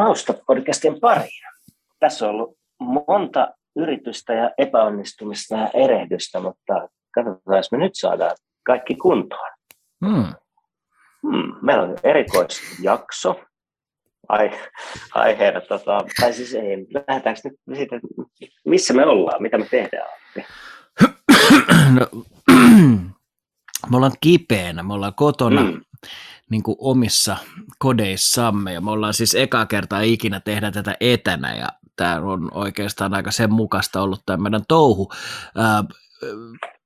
Mausta podcastin pariin. Tässä on ollut monta yritystä ja epäonnistumista ja erehdystä, mutta katsotaan, jos me nyt saadaan kaikki kuntoon. Hmm. Hmm, meillä on erikoisjakso ai, aiheena, tota, tai siis ei, lähdetäänkö nyt siitä, missä me ollaan, mitä me tehdään? No, me ollaan kipeänä, me ollaan kotona mm. Niin kuin omissa kodeissamme ja me ollaan siis eka kertaa ikinä tehdä tätä etänä ja tämä on oikeastaan aika sen mukaista ollut tämä meidän touhu. Ää,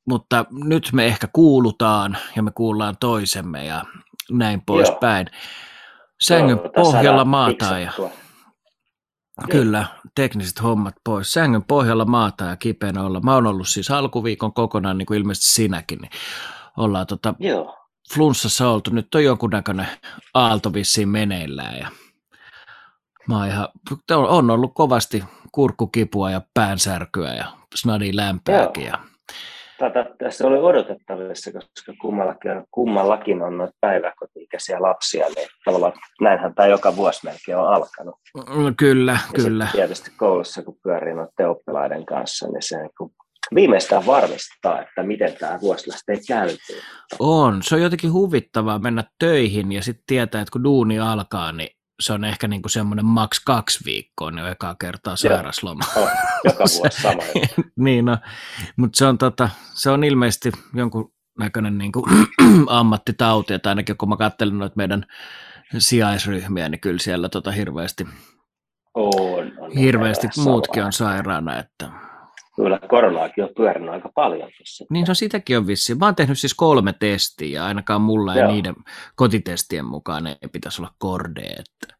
mutta nyt me ehkä kuulutaan ja me kuullaan toisemme ja näin poispäin. Sängyn Joo, pohjalla maata ja Kyllä, tekniset hommat pois. Sängyn pohjalla maata ja kipeänä olla. Mä oon ollut siis alkuviikon kokonaan, niin kuin ilmeisesti sinäkin, niin ollaan tota Joo. Flunssassa oltu. Nyt on jonkunnäköinen aalto vissiin meneillään ja mä oon, ihan, on ollut kovasti kurkkukipua ja päänsärkyä ja snadi lämpääkin. Ja tätä, tässä oli odotettavissa, koska kummallakin, kummallakin on noita päiväkoti-ikäisiä lapsia, niin tavallaan näinhän tämä joka vuosi melkein on alkanut. Mm, kyllä, ja kyllä. Tietysti koulussa, kun pyörii noiden oppilaiden kanssa, niin se kun viimeistään varmistaa, että miten tämä vuosi lähtee käyntiin. On, se on jotenkin huvittavaa mennä töihin ja sitten tietää, että kun duuni alkaa, niin se on ehkä niin kuin semmoinen maks kaksi viikkoa, niin ekaa kertaa sairasloma. Joo, joka vuosi sama. niin, no, mutta se on, tota, se on ilmeisesti jonkun näköinen niin kuin ammattitauti, että ainakin kun mä katselin noita meidän sijaisryhmiä, niin kyllä siellä tota hirveästi, on, on, hirveästi muutkin on sairaana, että kyllä koronaakin on pyörinyt aika paljon. Tuossa. Niin se on sitäkin on vissiin. Mä oon tehnyt siis kolme testiä ja ainakaan mulla Joo. ei niiden kotitestien mukaan ei pitäisi olla korde. Että...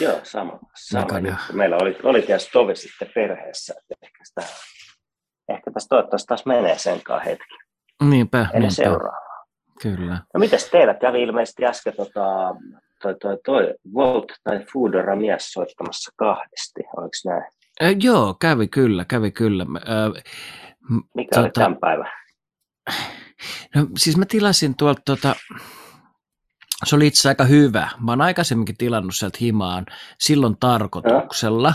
Joo, sama. sama Meillä oli, oli tietysti tovi sitten perheessä, että ehkä, sitä, ehkä tässä toivottavasti taas menee senkaan hetki. Niinpä, Ennen niinpä. seuraavaa. Kyllä. No mitäs teillä kävi ilmeisesti äsken tota, toi, toi, toi Volt tai Foodora mies soittamassa kahdesti, oliko näin? Äh, joo, kävi kyllä, kävi kyllä. Äh, Mikä tota, oli tämän päivän? No siis mä tilasin tuolta, tota, se oli itse aika hyvä. Mä oon aikaisemminkin tilannut sieltä himaan silloin tarkoituksella,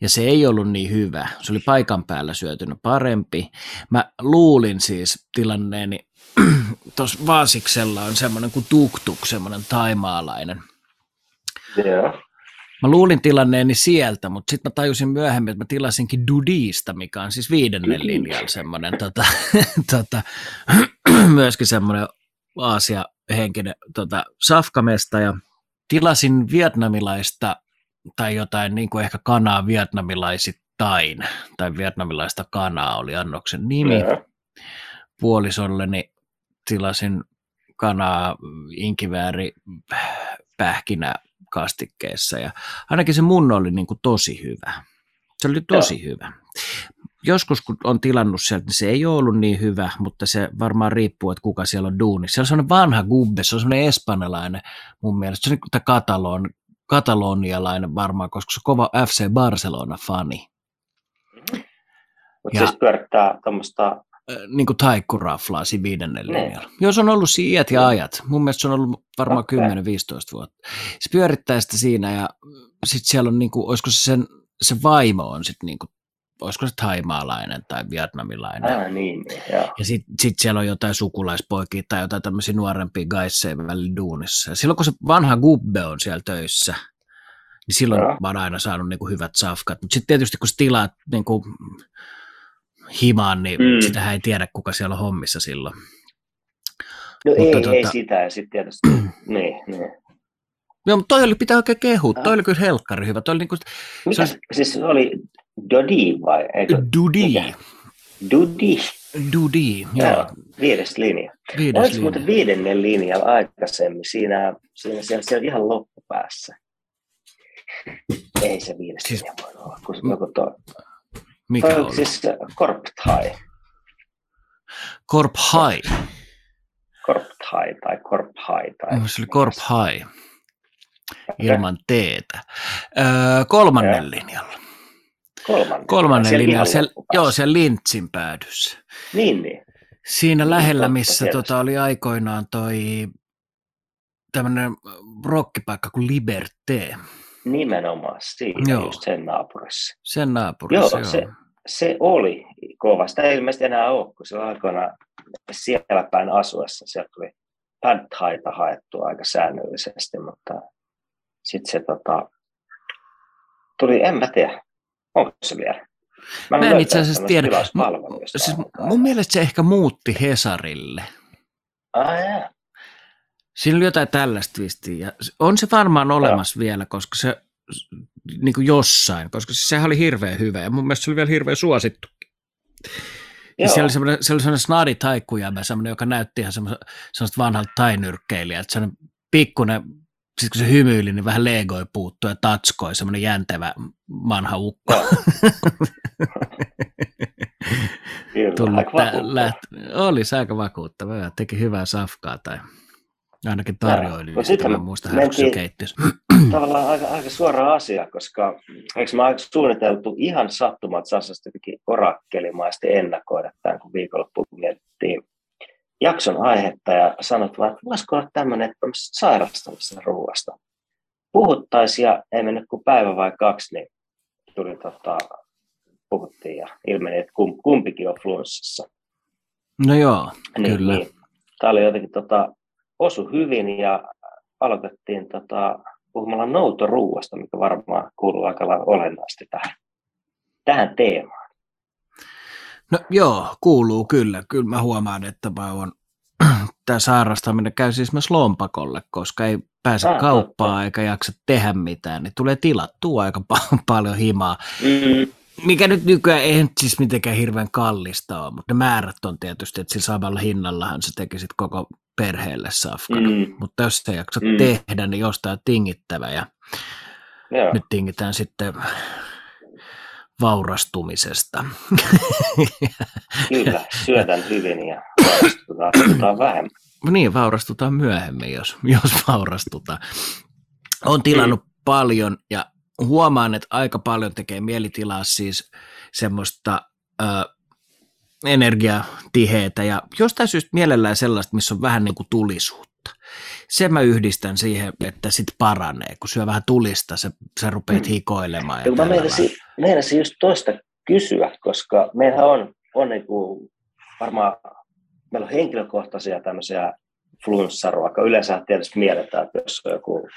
ja se ei ollut niin hyvä. Se oli paikan päällä syötynyt parempi. Mä luulin siis tilanneeni, tuossa Vaasiksella on semmoinen kuin tuktuk, semmoinen taimaalainen. Joo. Mä luulin tilanneeni sieltä, mutta sitten mä tajusin myöhemmin, että mä tilasinkin Dudista, mikä on siis viidennen linjalla semmoinen, tota, tota, myöskin semmoinen Aasia-henkinen tota, safkamesta. Ja tilasin vietnamilaista tai jotain niin kuin ehkä kanaa vietnamilaisittain, tai vietnamilaista kanaa oli annoksen nimi. Puolisolleni tilasin kanaa inkivääri pähkinä kastikkeessa ja ainakin se mun oli niin kuin tosi hyvä. Se oli tosi Joo. hyvä. Joskus kun on tilannut sieltä, niin se ei ole ollut niin hyvä, mutta se varmaan riippuu, että kuka siellä on duunissa. Siellä on sellainen vanha gubbe, se on sellainen espanjalainen mun mielestä. Se on niin katalon, katalonialainen varmaan, koska se on kova FC Barcelona-fani. Mm-hmm. Mutta siis pyörittää tuommoista niin kuin taikkuraflaa siinä viidennen ne. linjalla. Joo, se on ollut siinä iät ja ajat. Mun mielestä se on ollut varmaan okay. 10-15 vuotta. Se pyörittää sitä siinä ja sitten siellä on, niin kuin, olisiko se sen, se vaimo on sitten niin kuin, olisiko se taimaalainen tai vietnamilainen. Ah, niin, niin Ja sitten sit siellä on jotain sukulaispoikia tai jotain tämmöisiä nuorempia gaisseja välillä duunissa. Ja silloin kun se vanha gubbe on siellä töissä, niin silloin ja. mä oon aina saanut niin kuin hyvät safkat. Mutta sitten tietysti kun sä tilaat niin kuin, himaan, niin mm. sitä ei tiedä, kuka siellä on hommissa silloin. No mutta ei, tuota... ei sitä, ja sitten tietysti, niin, niin. Joo, mutta toi oli, pitää oikein kehua, toi oli kyllä helkkari hyvä. Toi oli niin kuin, Mitä, se oli... siis oli Dodi vai? Eikö? Dudi. Dudi. Dudi, joo. joo. Viides linja. Viides Oliko linja. muuten viidennen linjalla aikaisemmin siinä, siinä siellä, siellä ihan loppupäässä? Ei se viides siis, linja voi olla, kun joku to, mikä oli? Siis Corp Thai. Corp High. Corp Thai tai Corp High. Tai se oli Corp High. Ilman teetä. Öö, kolmannen ja. linjalla. Kolmannen, kolmannen linjalla. Siellä, joo, siellä Lintsin päädyssä. Niin, niin. Siinä niin, lähellä, missä tota, oli aikoinaan toi tämmöinen rokkipaikka kuin Liberté. Nimenomaan siinä, joo. just sen naapurissa. Sen naapurissa, joo. joo. Se, se oli kova. Sitä ei ilmeisesti enää ole, kun se aikoina siellä päin asuessa. Sieltä tuli pad haettua aika säännöllisesti, mutta sitten se tota, tuli, en mä tiedä, onko se vielä. Mä, mä en itse asiassa tiedä. Siis mun mielestä se ehkä muutti Hesarille. Ah, jää. Siinä oli jotain tällaista twistiä. On se varmaan olemassa no. vielä, koska se niin kuin jossain, koska siis sehän oli hirveän hyvä ja mun mielestä se oli vielä hirveän suosittu. Ja siellä oli semmoinen, se oli semmoinen snadi taikkujamme, semmoinen, joka näytti ihan semmoista vanhalta tainyrkkeilijä, että semmoinen pikkuinen, siis kun se hymyili, niin vähän legoi puuttuu ja tatskoi, semmoinen jäntevä vanha ukko. Kyllä, aika läht, oli se aika vakuuttava ja teki hyvää safkaa tai ainakin tarjoili, no, sitten mä muistan Tavallaan aika, aika suora asia, koska eikö mä aika suunniteltu ihan sattumat Sassasta orakkelimaisesti ennakoida tämän, kun viikonloppuun mietittiin jakson aihetta ja sanot vaan, että voisiko olla tämmöinen sairastamisen ruoasta. Puhuttaisiin ja ei mennyt kuin päivä vai kaksi, niin tuli tota, puhuttiin ja ilmeni, että kumpikin on flunssassa. No joo, niin, kyllä. Niin, tämä oli jotenkin tota, osu hyvin ja aloitettiin tota, puhumalla noutoruuasta, mikä varmaan kuuluu aika olennaisesti tähän, tähän teemaan. No joo, kuuluu kyllä. Kyllä mä huomaan, että mä oon, tämä sairastaminen käy siis myös lompakolle, koska ei pääse ah, kauppaan totta. eikä jaksa tehdä mitään, niin tulee tilattua aika paljon himaa. Mm. Mikä nyt nykyään ei nyt siis mitenkään hirveän kallista ole, mutta ne määrät on tietysti, että sillä samalla hinnallahan sä tekisit koko perheelle safkan. Mm. Mutta jos sä jaksat mm. tehdä, niin jostain tingittävä ja Joo. nyt tingitään sitten vaurastumisesta. Kyllä, syötän hyvin ja vaurastutaan vähemmän. Niin, vaurastutaan myöhemmin, jos, jos vaurastutaan. Olen tilannut mm. paljon ja huomaan, että aika paljon tekee mielitilaa siis semmoista ö, energiatiheitä ja jostain syystä mielellään sellaista, missä on vähän niin kuin tulisuutta. Se mä yhdistän siihen, että sit paranee. Kun syö vähän tulista, sä, sä rupeat mm. hikoilemaan. Ja mä meinasin, meinasin just toista kysyä, koska meillä on, on niin kuin varmaan, meillä on henkilökohtaisia tämmöisiä flunssaruokaa. Yleensä tietysti mielletään, että jos on joku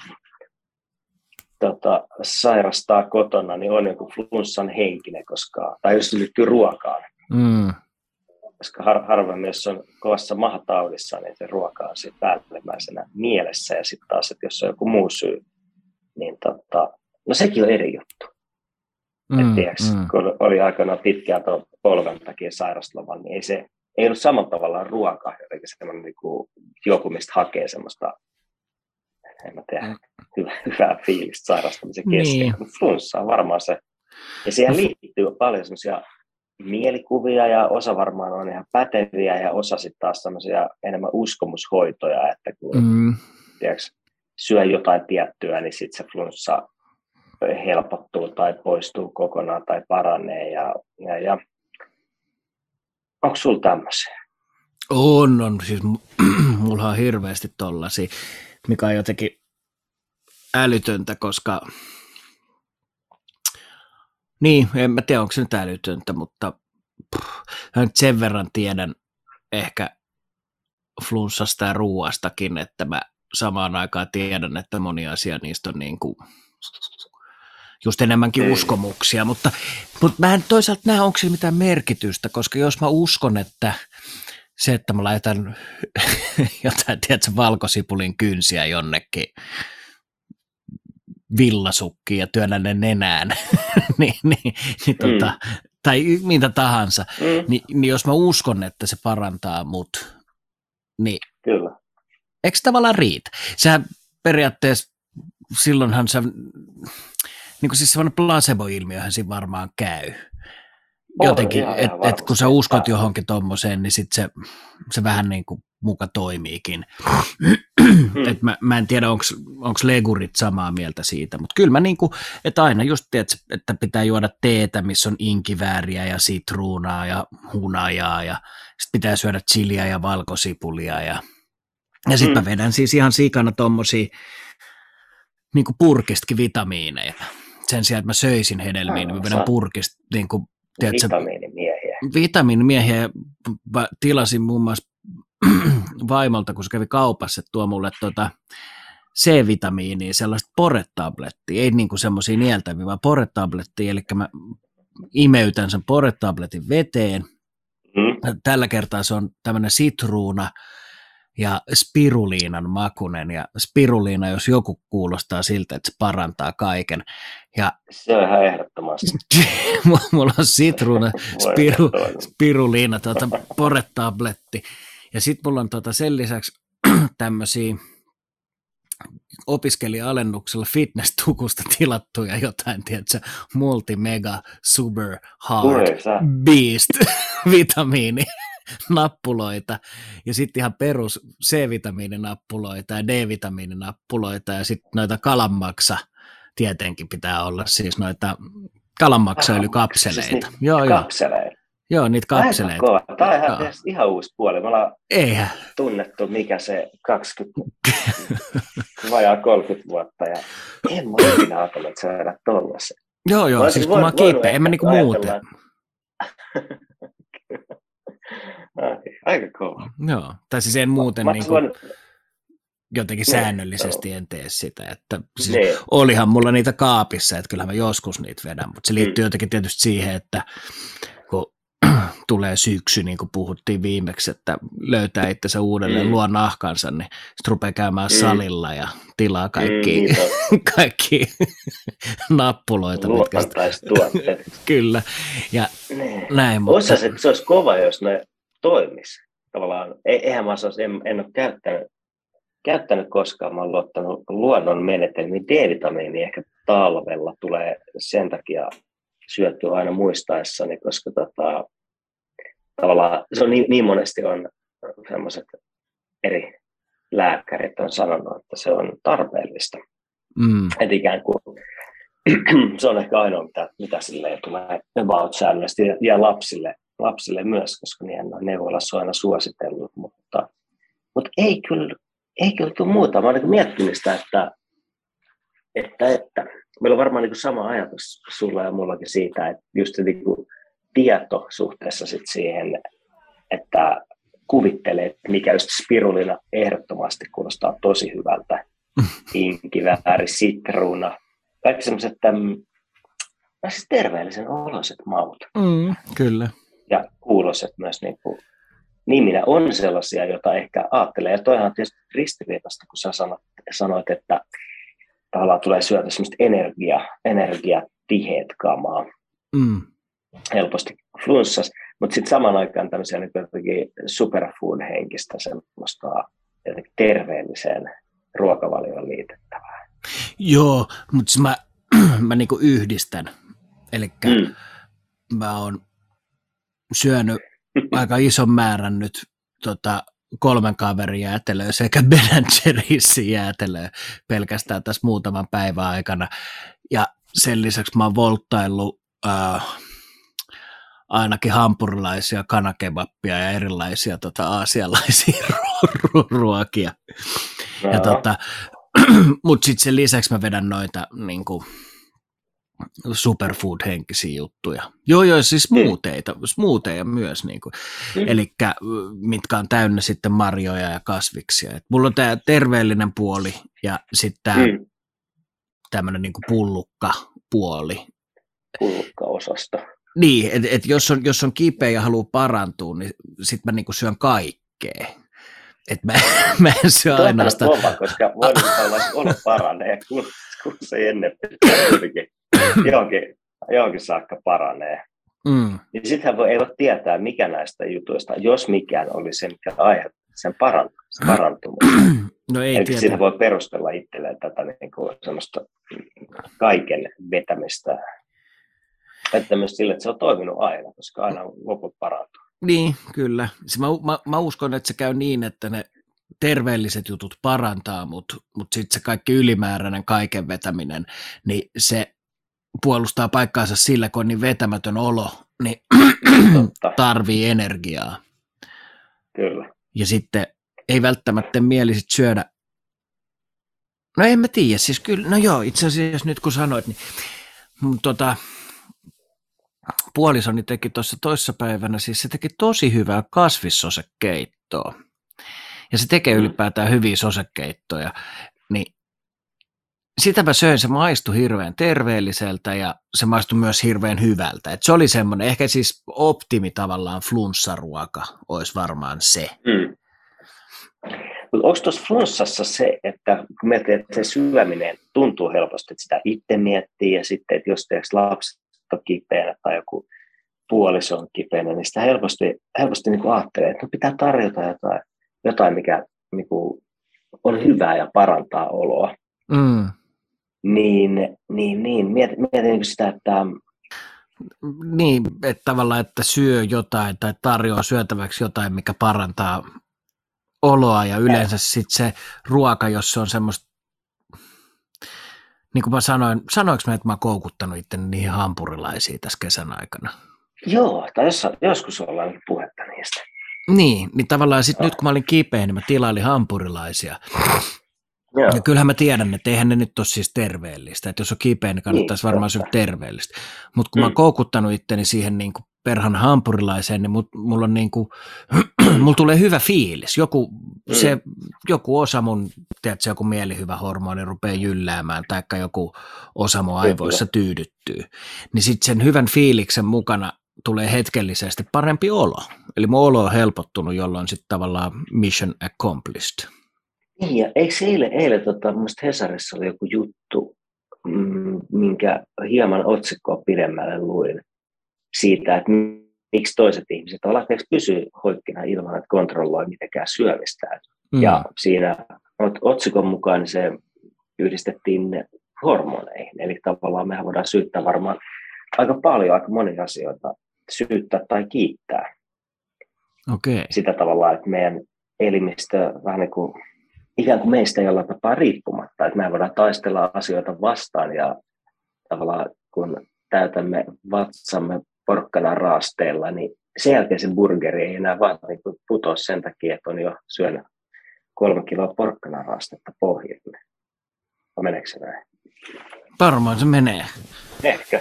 tota, sairastaa kotona, niin on joku flunssan henkinen, koska, tai jos se liittyy ruokaan. Mm koska har, harvemmin, jos on kovassa mahataudissa, niin se ruoka on sitten päällimmäisenä mielessä, ja sitten taas, että jos on joku muu syy, niin tota, no sekin on eri juttu. Mm, tiiäks, mm. kun oli aikanaan pitkään tuon polven takia sairaslovan, niin ei se ei ollut samalla tavalla ruoka, jotenkin semmoinen niin joku, mistä hakee semmoista, en mä tiedä, mm. hyvä, hyvää fiilistä sairastamisen kesken. Niin. Flunssa on varmaan se. Ja siihen liittyy paljon semmoisia mielikuvia ja osa varmaan on ihan päteviä ja osa sitten taas tämmöisiä enemmän uskomushoitoja, että kun mm. tiedätkö, syö jotain tiettyä, niin sitten se flunssa helpottuu tai poistuu kokonaan tai paranee. Ja, ja, ja. Onko sulla tämmöisiä? On, on. Siis mulla on hirveästi tollasi, mikä on jotenkin älytöntä, koska niin, en mä tiedä, onko se nyt älytöntä, mutta pff, nyt sen verran tiedän ehkä flunssasta ja ruuastakin, että mä samaan aikaan tiedän, että moni asia niistä on niin kuin just enemmänkin Ei. uskomuksia, mutta, mutta mä en toisaalta näe, onko sillä mitään merkitystä, koska jos mä uskon, että se, että mä laitan jotain, tiedätkö, valkosipulin kynsiä jonnekin villasukkiin ja työnnän ne nenään, niin, niin, niin mm. tota, tai mitä tahansa, mm. niin, niin jos mä uskon, että se parantaa mut, niin Kyllä. eikö tavallaan riitä? Sehän periaatteessa, silloinhan se, niin kuin siis semmoinen placebo-ilmiöhän siinä varmaan käy. Jotenkin, että et kun sä uskot johonkin tommoseen, niin sit se, se vähän niin kuin muka toimiikin. Mm. Et mä, mä en tiedä, onko legurit samaa mieltä siitä, mutta kyllä mä niinku, että aina just tiedät, että pitää juoda teetä, missä on inkivääriä ja sitruunaa ja hunajaa ja sitten pitää syödä chiliä ja valkosipulia ja, ja sitten mm. mä vedän siis ihan sikana tommosia niin kuin purkistakin vitamiineja. Sen sijaan, että mä söisin hedelmiä, niin mä vedän purkista niin kuin, tiedätkö, vitamiinimiehiä. Vitamiinimiehiä. Mä tilasin muun muassa vaimolta, kun se kävi kaupassa, että tuo mulle tuota C-vitamiinia, sellaista poretablettia, ei niin kuin semmoisia nieltäviä, vaan poretablettia, eli mä imeytän sen poretabletin veteen. Mm. Tällä kertaa se on tämmöinen sitruuna, ja spiruliinan makunen, ja spiruliina, jos joku kuulostaa siltä, että se parantaa kaiken. Ja, se on ihan ehdottomasti. mulla on sitruuna, spiru, spiruliina, tuota, poretabletti, ja sitten mulla on tuota sen lisäksi tämmöisiä opiskelija-alennuksella fitness-tukusta tilattuja jotain, tiedätkö, multi-mega super hard beast vitamiini nappuloita ja sitten ihan perus C-vitamiininappuloita ja D-vitamiininappuloita ja sitten noita kalanmaksa tietenkin pitää olla, siis noita kalanmaksaöljykapseleita. Siis joo, joo. Kapseleita. Joo, niitä kapseleita. Tämä on ihan, ihan uusi puoli. Me ollaan Eihän. tunnettu, mikä se 20, vajaa 30 vuotta, ja en mä ikinä ajatellut syödä tuollaisen. Joo, joo, siis kun mä oon kiipeä, en mä niinku muuten. Aika kova. Joo, tai siis en muuten mä, niinku, voin... jotenkin ne, säännöllisesti en tee sitä. Että, siis ne. olihan mulla niitä kaapissa, että kyllähän mä joskus niitä vedän, mutta se liittyy mm. jotenkin tietysti siihen, että tulee syksy, niin kuin puhuttiin viimeksi, että löytää itsensä uudelleen, mm. luo nahkansa, niin sitten rupeaa käymään mm. salilla ja tilaa kaikki, mm, kaikki nappuloita. Mitkä Kyllä, ja ne. näin. Mutta... Osa se, se olisi kova, jos ne toimisi. Tavallaan, e, eihän mä osaisi, en, en ole käyttänyt, käyttänyt koskaan, mä olen luottanut luonnon menetelmiin. D-vitamiini ehkä talvella tulee sen takia syöttyä aina muistaessani, koska tota, tavallaan se on niin, niin monesti on sellaiset eri lääkärit on sanonut, että se on tarpeellista. Mm. Että ikään kuin se on ehkä ainoa, mitä, mitä silleen tulee about säännöllisesti ja, ja lapsille, lapsille myös, koska niin neuvolassa on aina suositellut, mutta, mutta ei kyllä, ei kyllä tule muuta. Mä olen niin miettinyt sitä, että, että, että meillä on varmaan niin sama ajatus sulla ja mullakin siitä, että just niin kuin tieto suhteessa sit siihen, että kuvittelee, että mikä just spirulina ehdottomasti kuulostaa tosi hyvältä. Inkivääri, sitruuna, kaikki semmoiset siis terveellisen oloiset maut. Mm, kyllä. Ja kuuloiset myös niin kuin, niminä on sellaisia, joita ehkä ajattelee. Ja toihan on tietysti ristiriitasta, kun sä sanoit, sanoit että tavallaan tulee syötä semmoista energia, energiatiheet kamaa. Mm helposti flunssas, mutta sitten saman aikaan tämmöisiä niin jotenkin superfood-henkistä semmoista terveelliseen ruokavalioon liitettävää. Joo, mutta mä, mä niinku yhdistän. Eli mm. mä oon syönyt aika ison määrän nyt tota, kolmen kaverin jäätelöä sekä Ben Jerry'sin jäätelöä pelkästään tässä muutaman päivän aikana. Ja sen lisäksi mä oon volttaillut äh, ainakin hampurilaisia, kanakebappia ja erilaisia tota, aasialaisia ruokia. Ja tota, mutta sitten sen lisäksi mä vedän noita niin kuin, superfood-henkisiä juttuja. Joo, joo, siis smoothieita, smoothieja myös, niin kuin. Mm. eli mitkä on täynnä sitten marjoja ja kasviksia. Et mulla on tämä terveellinen puoli ja sitten tämä mm. tämmöinen niin pullukka puoli. Pullukka-osasta. Niin, että et jos, on, jos on kipeä ja haluaa parantua, niin sitten mä niinku syön kaikkea. Että mä, mä en syö aina sitä. Kova, koska olo paranee, kun, kun se ennen pitää johonkin, johonkin saakka paranee. Mm. Niin sittenhän voi, ei voi tietää, mikä näistä jutuista, jos mikään oli se, mikä aihe sen parantumisen. No ei Eli siinä voi perustella itselleen tätä niin kuin semmoista kaiken vetämistä että myös sille, että se on toiminut aina, koska aina loput parantuu. Niin, kyllä. Mä, mä, mä uskon, että se käy niin, että ne terveelliset jutut parantaa, mutta mut sitten se kaikki ylimääräinen kaiken vetäminen, niin se puolustaa paikkaansa sillä, kun on niin vetämätön olo, niin tarvii energiaa. Kyllä. Ja sitten ei välttämättä mieli sit syödä No en mä tiedä, siis kyllä, no joo, itse asiassa nyt kun sanoit, niin tota, puolisoni teki tuossa toissapäivänä, siis se teki tosi hyvää kasvissosekeittoa. Ja se tekee mm. ylipäätään hyviä sosekeittoja. Niin sitä mä söin, se maistui hirveän terveelliseltä ja se maistui myös hirveän hyvältä. Et se oli semmoinen, ehkä siis optimi tavallaan flunssaruoka olisi varmaan se. Mm. onko tuossa flunssassa se, että kun miettii, että se syöminen tuntuu helposti, että sitä itse miettii ja sitten, että jos teeksi lapsi on kipeänä tai joku puoliso on kipeänä, niin sitä helposti, helposti niin kuin ajattelee, että no pitää tarjota jotain, jotain mikä niin kuin on hyvää ja parantaa oloa. Mm. Niin, niin, niin. Mietin, mietin niin sitä, että niin, että tavallaan, että syö jotain tai tarjoaa syötäväksi jotain, mikä parantaa oloa ja yleensä sitten se ruoka, jos se on semmoista, niin kuin mä sanoin, sanoinko mä, että mä oon koukuttanut itse niihin hampurilaisiin tässä kesän aikana? Joo, tai jos, joskus ollaan puhetta niistä. Niin, niin tavallaan sitten nyt kun mä olin kipeä, niin mä tilailin hampurilaisia. Joo. Ja kyllähän mä tiedän, että eihän ne nyt ole siis terveellistä. Että jos on kipeä, niin kannattaisi niin, varmaan syödä terveellistä. Mutta kun mm. mä oon mm. koukuttanut itteni siihen niin kuin perhan hampurilaiseen, niin mulla on niin kuin, mulla tulee hyvä fiilis. Joku, mm. se, joku osa mun, tiedätkö, joku mielihyvä hormoni rupeaa jylläämään, tai joku osa mun aivoissa tyydyttyy. Niin sitten sen hyvän fiiliksen mukana tulee hetkellisesti parempi olo. Eli mun olo on helpottunut, jolloin sitten tavallaan mission accomplished. Niin, ja eikö eilen, eilen tota, Hesarissa oli joku juttu, mm, minkä hieman otsikkoa pidemmälle luin siitä, että miksi toiset ihmiset ovat pysyy hoikkina ilman, että kontrolloi mitenkään syömistään. Mm. Ja siinä otsikon mukaan se yhdistettiin hormoneihin, eli tavallaan mehän voidaan syyttää varmaan aika paljon, aika monia asioita, syyttää tai kiittää. Okay. Sitä tavalla, että meidän elimistö vähän niin kuin ikään kuin meistä jollain tapaa riippumatta, että me voidaan taistella asioita vastaan ja tavallaan kun täytämme vatsamme porkkana raasteella, niin sen jälkeen se burgeri ei enää vaan niin putoa sen takia, että on jo syönyt kolme kiloa porkkana raastetta pohjalle. Vai meneekö se näin? Varmaan se menee. Ehkä.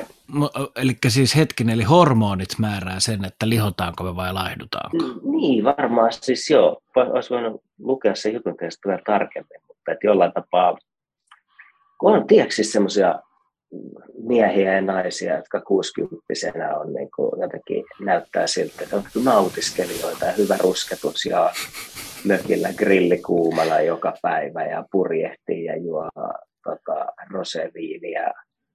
Eli siis hetken, eli hormonit määrää sen, että lihotaanko me vai laihdutaanko? Niin, varmaan siis joo. Olisi voinut lukea sen jutun tästä vielä tarkemmin, mutta että jollain tapaa, kun on tiedätkö siis semmoisia miehiä ja naisia, jotka 60 on niin kuin jotenkin näyttää siltä, että on nautiskelijoita ja hyvä rusketus ja mökillä grillikuumalla joka päivä ja purjehtii ja juo tota, roseviiniä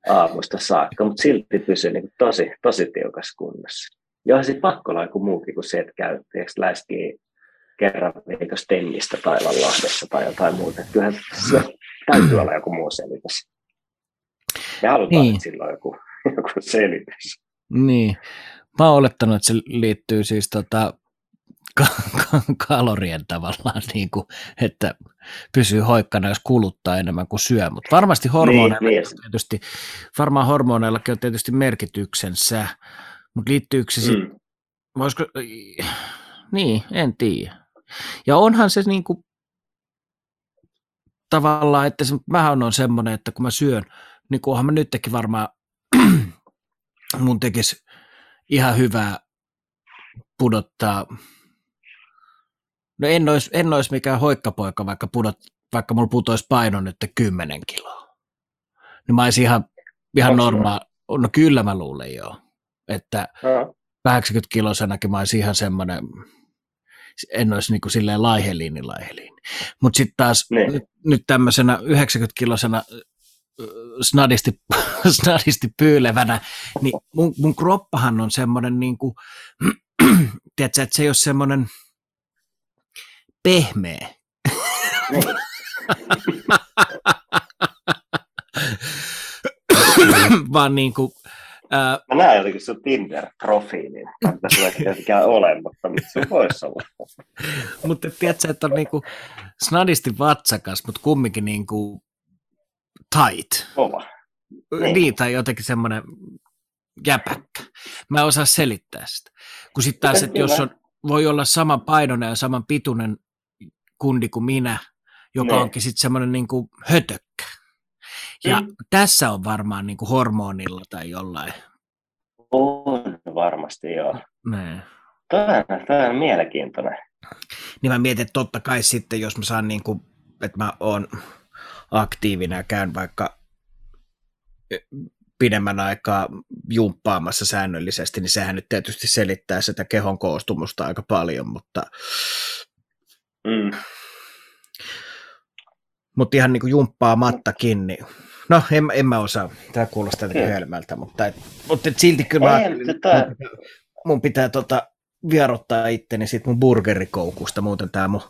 aamusta saakka, mutta silti pysyy niin tosi, tosi tiukassa kunnossa. Joo, se pakko olla joku muukin kuin se, että käy läskii kerran viikossa tennistä tai Lahdessa tai jotain muuta. Kyllähän täytyy olla joku muu selitys. Me halutaan, niin. että sillä on joku, joku selitys. Niin. Mä oon olettanut, että se liittyy siis tota, kalorien tavallaan, niin kuin, että pysyy hoikkana, jos kuluttaa enemmän kuin syö. Mutta varmasti hormoneilla niin, niin. tietysti, varmaan hormoneillakin on tietysti merkityksensä, mutta liittyykö se sitten, mm. voisiko, niin, en tiedä. Ja onhan se niin kuin, tavallaan, että se, mähän on semmoinen, että kun mä syön, niin kunhan mä nytkin varmaan mun tekisi ihan hyvää pudottaa No en olisi, en olisi mikään hoikkapoika, vaikka, pudot, vaikka mulla putoisi paino nyt 10 kiloa. Niin mä olisin ihan, ihan normaali. No kyllä mä luulen joo. Että ja. 80 kilosenakin mä olisin ihan semmoinen, en olisi niin kuin silleen laiheliini laiheliini. Mutta sitten taas niin. nyt, nyt tämmöisenä 90 kilosena snadisti, snadisti pyylevänä, niin mun, mun kroppahan on semmoinen, niin kuin, tiedätkö, että se ei ole semmoinen – pehmeä. Vaan niin kuin, ää... Mä näen jotenkin sun Tinder-profiilin, että se ei tietenkään ole, mutta se voisi olla. mutta tiedätkö, että on niin kuin snadisti vatsakas, mutta kumminkin niin kuin tight. Kova. Niin. niin, tai jotenkin semmoinen jäpäkkä. Mä osaan selittää sitä. Kun sitten taas, että jos on, voi olla saman painoinen ja saman pituinen kundi kuin minä, joka ne. onkin sitten semmoinen niin kuin hötökkä. Ja mm. tässä on varmaan niin kuin hormonilla tai jollain. On varmasti, joo. Ne. Tämä on, tämä on mielenkiintoinen. Niin mä mietin, että totta kai sitten, jos mä saan niin kuin, että mä oon aktiivinen ja käyn vaikka pidemmän aikaa jumppaamassa säännöllisesti, niin sehän nyt tietysti selittää sitä kehon koostumusta aika paljon, mutta mm. mutta ihan niin kuin jumppaamattakin, niin no en, en mä osaa, tämä kuulostaa jotenkin hölmältä, mutta, et, mutta et silti kyllä Ei, mä, pitää, mun pitää tota, vierottaa itteni sit mun burgerikoukusta, muuten tämä mun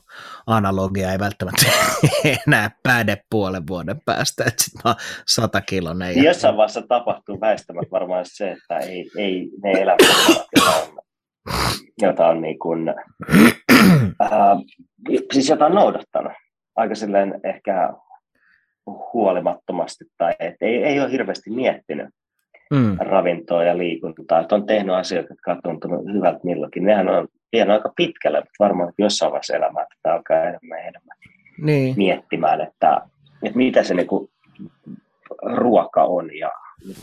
analogia ei välttämättä enää päde puolen vuoden päästä, että sit mä sata kilonen. Jossain vaiheessa tapahtuu väistämättä varmaan se, että ei, ei ne elämät, joita on, jota on niin kuin, äh, siis jota on noudattanut aika silleen ehkä huolimattomasti tai et ei, ei ole hirveästi miettinyt mm. ravintoa ja liikuntaa. Että on tehnyt asioita, jotka on tuntunut hyvältä milloinkin. Nehän on vielä aika pitkälle, mutta varmaan jossain vaiheessa elämää että alkaa enemmän enemmän niin. miettimään, että, että mitä se niin kuin, ruoka on ja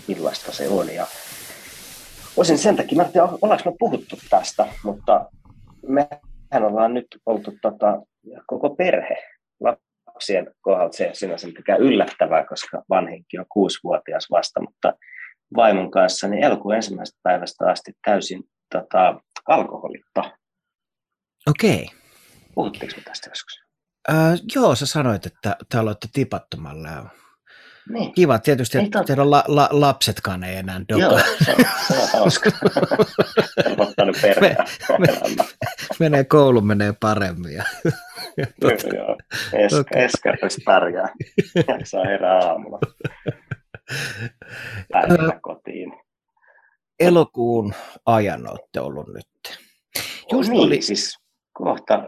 millaista se on. Ja osin sen takia, mä en tiedä, ollaanko me puhuttu tästä, mutta mehän ollaan nyt oltu tota, koko perhe lapsien kohdalta se sinänsä mitenkään yllättävää, koska vanhinkin on kuusivuotias vasta, mutta vaimon kanssa niin elokuun ensimmäisestä päivästä asti täysin tota, alkoholitta. Okei. Okay. Puhuttiinko me tästä joskus? Öö, joo, sä sanoit, että te aloitte tipattomalla. Niin. Kiva tietysti, että tot... teidän la, la, lapsetkaan ei enää doka. Joo, se, se on hauska. me, me, menee koulu, menee paremmin. Ja, ja joo, es, pärjää. Jaksaa herää aamulla. Päästä kotiin. Elokuun ajan olette ollut nyt. Just niin, oli... siis kohta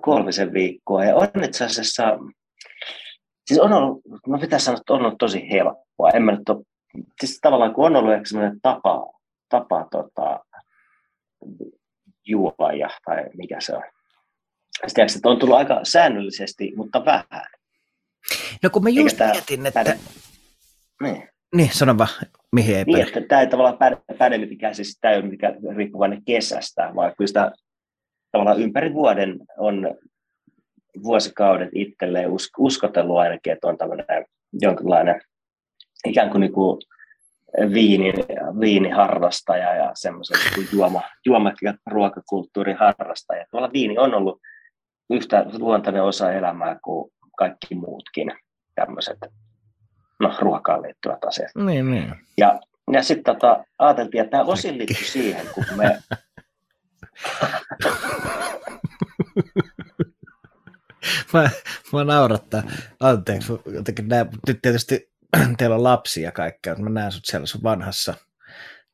kolmisen viikkoa. Ja on itse asiassa, siis on ollut, no pitäisi sanoa, että on ollut tosi helppoa. En mä nyt ole, siis tavallaan kun on ollut ehkä sellainen tapa, tapa tota, juoja tai mikä se on. Sitten että on tullut aika säännöllisesti, mutta vähän. No kun mä just mietin, että... Päde... Niin. Niin, sano vaan, mihin ei niin, että tämä ei tavallaan päde, päde mitenkään, siis tämä ei ole mikään riippuvainen kesästä, vaan kyllä sitä tavallaan ympäri vuoden on vuosikaudet itselleen uskotellut ainakin, että on tämmöinen jonkinlainen ikään kuin, niin kuin viinin, viiniharrastaja ja semmoisen niin juoma, juoma- ja ruokakulttuurin harrastaja. Tuolla viini on ollut yhtä luontainen osa elämää kuin kaikki muutkin tämmöiset no, ruokaan liittyvät asiat. Niin, niin. Ja, ja sitten tota, ajateltiin, että tämä osin liittyy siihen, kun me... mä, mä naurattaa. Anteeksi, jotenkin nää, nyt tietysti teillä on lapsia kaikkea, mutta mä näen sut siellä sun vanhassa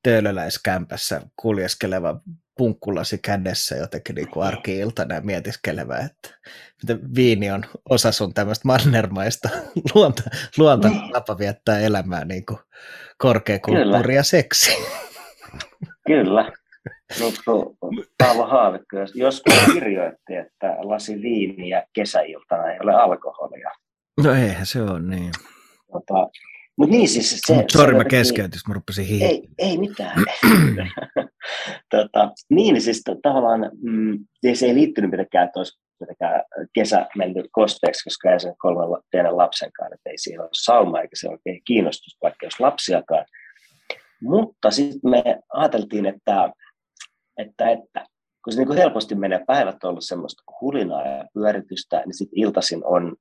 töölöläiskämpässä kuljeskeleva punkkulasi kädessä jotenkin niin kuin arki-iltana ja mietiskelevä, että miten viini on osa sun tämmöistä mannermaista luonta, luonta niin. tapa viettää elämää niin kuin korkeakulttuuri ja seksi. Kyllä. Mutta Paavo Haavikko joskus kirjoitti, että lasi viiniä kesäiltana ei ole alkoholia. No eihän se ole niin. Tota, mutta niin siis se... Mut sorry, mä keskeytin, mä rupesin Ei, ei mitään. tota, niin siis to, tavallaan mm, se ei liittynyt mitenkään, että olisi mitenkään kesä mennyt kosteeksi, koska ei sen kolmen pienen lapsenkaan, että ei siihen ole sauma eikä se oikein kiinnostusta, vaikka jos lapsiakaan. Mutta sitten me ajateltiin, että, että, että kun se niin kuin helposti menee, päivät on ollut semmoista hulinaa ja pyöritystä, niin sitten iltaisin on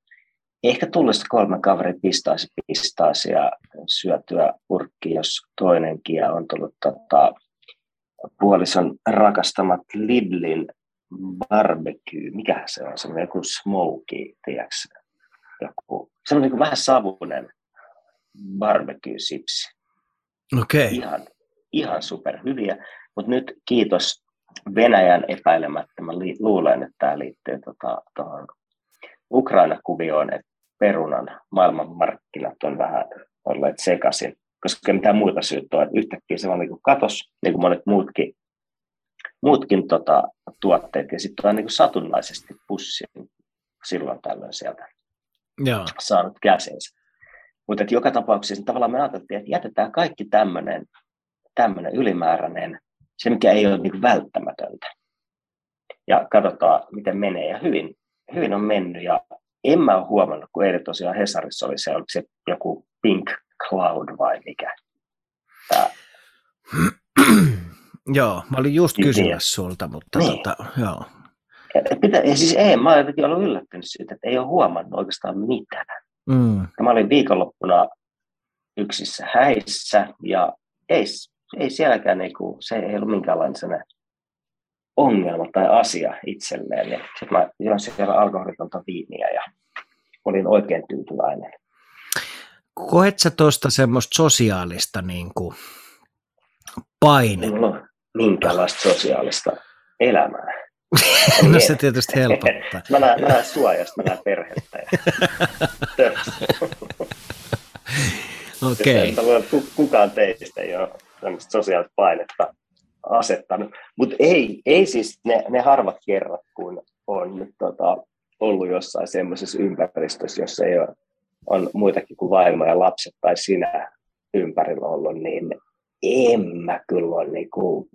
ehkä tullessa kolme kaveri pistaisi pistaisi ja syötyä purkki, jos toinenkin ja on tullut tota, puolison rakastamat Lidlin barbecue, mikä se on, semmoinen joku smoky, tiedätkö, joku, semmoinen niin vähän savunen barbecue-sipsi. Okei. Okay. Ihan, ihan superhyviä, mutta nyt kiitos Venäjän epäilemättä, mä luulen, että tämä liittyy tuohon tota, Ukraina-kuvioon, että perunan maailmanmarkkinat on vähän olleet sekaisin, koska mitään muuta syytä on, että yhtäkkiä se vaan niin katos, niin kuin monet muutkin, muutkin tota, tuotteet, ja sitten on niin satunnaisesti pussin silloin tällöin sieltä Joo. saanut käsinsä. Mutta joka tapauksessa tavallaan me ajateltiin, että jätetään kaikki tämmöinen tämmöinen ylimääräinen, se mikä ei ole niin välttämätöntä. Ja katsotaan, miten menee. Ja hyvin, hyvin on mennyt. Ja en mä ole huomannut, kun eilen tosiaan Hesarissa oli se, oliko se joku Pink Cloud vai mikä. Tää. joo, mä olin just kysymässä sulta, mutta niin. tota, joo. Pitä, siis ei, mä olen jotenkin ollut yllättynyt siitä, että ei ole huomannut oikeastaan mitään. Mm. mä olin viikonloppuna yksissä häissä ja ei, ei sielläkään niinku, se ei ollut minkäänlainen ongelma tai asia itselleen. Ja sitten mä join siellä alkoholitonta viiniä ja olin oikein tyytyväinen. Koet sä tuosta semmoista sosiaalista niin kuin, painetta? No, minkälaista sosiaalista elämää. no se tietysti helpottaa. mä näen, mä näen suojasta, mä näen perhettä. Okei. Okay. Kukaan teistä ei ole tämmöistä sosiaalista painetta asettanut. Mutta ei, ei siis ne, ne harvat kerrat, kun on tota, ollut jossain semmoisessa ympäristössä, jossa ei ole, on muitakin kuin vaimo ja lapset tai sinä ympärillä ollut, niin en mä kyllä ole niinku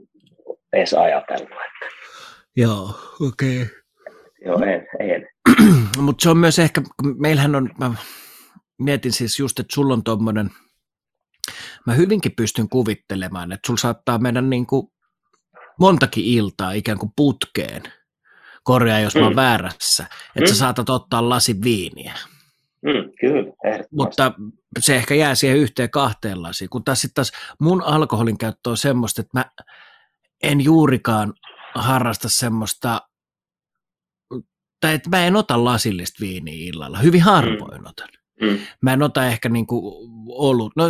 edes ajatellut. Että... Joo, okei. Okay. Joo, en. en. Mutta se on myös ehkä, meillähän on, mä mietin siis just, että sulla on tuommoinen – mä hyvinkin pystyn kuvittelemaan, että sulla saattaa mennä niin kuin montakin iltaa ikään kuin putkeen, korjaa jos mm. mä oon mm. väärässä, että mm. sä saatat ottaa lasin viiniä. Mm, kyllä, Mutta se ehkä jää siihen yhteen kahteen lasiin, kun taas sitten taas mun alkoholin käyttö on semmoista, että mä en juurikaan harrasta semmoista, tai että mä en ota lasillista viiniä illalla, hyvin harvoin mm. otan. Mm. Mä en ota ehkä niin kuin ollut, no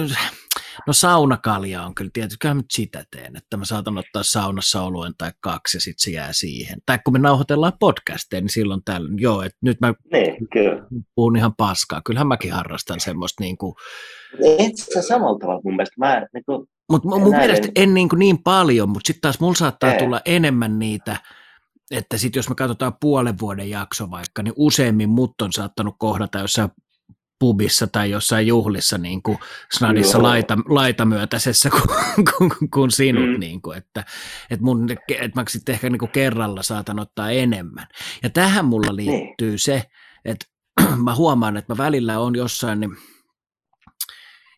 No saunakalja on kyllä tietysti, kyllä mä sitä teen, että mä saatan ottaa saunassa oluen tai kaksi ja sitten se jää siihen. Tai kun me nauhoitellaan podcasteja, niin silloin täällä, joo, että nyt mä niin, kyllä. puhun ihan paskaa. Kyllähän mäkin harrastan semmoista niin kuin... Et sä samalla tavalla mun mielestä. Mä, niin kuin, mutta mun näin, mielestä en niin, kuin niin paljon, mutta sitten taas mulla saattaa ei. tulla enemmän niitä, että sitten jos me katsotaan puolen vuoden jakso vaikka, niin useimmin mut on saattanut kohdata jossain pubissa tai jossain juhlissa niin kuin snadissa laita, laitamyötäisessä kuin, kuin, kuin sinut, mm. niin kuin, että, että, mun, että mä sitten ehkä niin kuin kerralla saatan ottaa enemmän. Ja tähän mulla niin. liittyy niin. se, että mä huomaan, että mä välillä on jossain, niin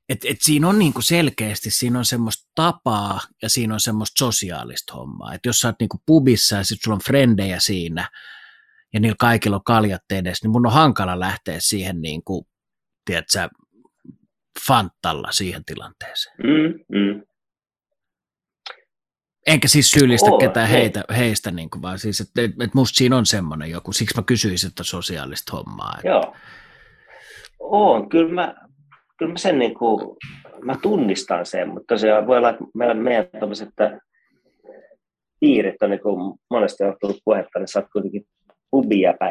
et, et siinä on niinku selkeästi, siinä on semmoista tapaa ja siinä on semmoista sosiaalista hommaa. Et jos sä oot niinku pubissa ja sit sulla on frendejä siinä ja niillä kaikilla on kaljat edessä, niin mun on hankala lähteä siihen niinku tiedätkö, fantalla siihen tilanteeseen. Mm, mm. Enkä siis syyllistä oh, ketään heitä, heistä, niin kuin, vaan siis, että, että musta siinä on semmoinen joku, siksi mä kysyisin, että sosiaalista hommaa. Että... Joo, on, kyllä mä, kyllä mä sen niin kuin, mä tunnistan sen, mutta tosiaan voi olla, että meillä, meidän tämmöiset piirit on niin kuin monesti on tullut puhetta, niin sä oot kuitenkin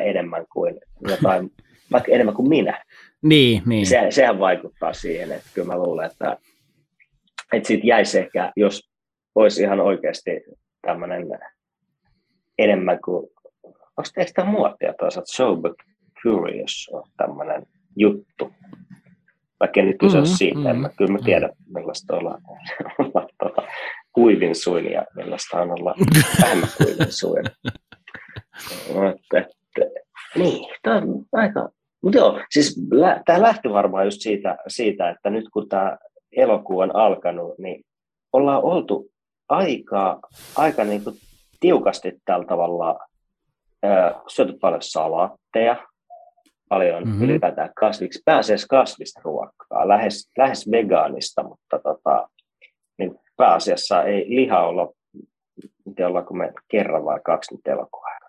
enemmän kuin jotain, vaikka enemmän kuin minä. Niin, niin. Se, sehän vaikuttaa siihen, että kyllä mä luulen, että, että siitä jäisi ehkä, jos olisi ihan oikeasti tämmöinen enemmän kuin, onko teistä muotia toisaalta, sober curious on tämmöinen juttu. Vaikka nyt kyse mm-hmm, siitä, mm-hmm. kyllä mä tiedän, millaista olla, olla tuota, kuivin suin ja millaista on olla vähemmän kuivin suin. että, että, niin, tämä on aika mutta joo, siis lä- tämä lähti varmaan just siitä, siitä, että nyt kun tämä elokuu on alkanut, niin ollaan oltu aika, aika niin kuin tiukasti tällä tavalla äh, syöty paljon salaatteja, paljon mm-hmm. ylipäätään kasviksi, pääasiassa kasvista ruokaa, lähes, lähes vegaanista, mutta tota, niin pääasiassa ei liha olla, miten ollaanko me kerran vai kaksi nyt. Okei.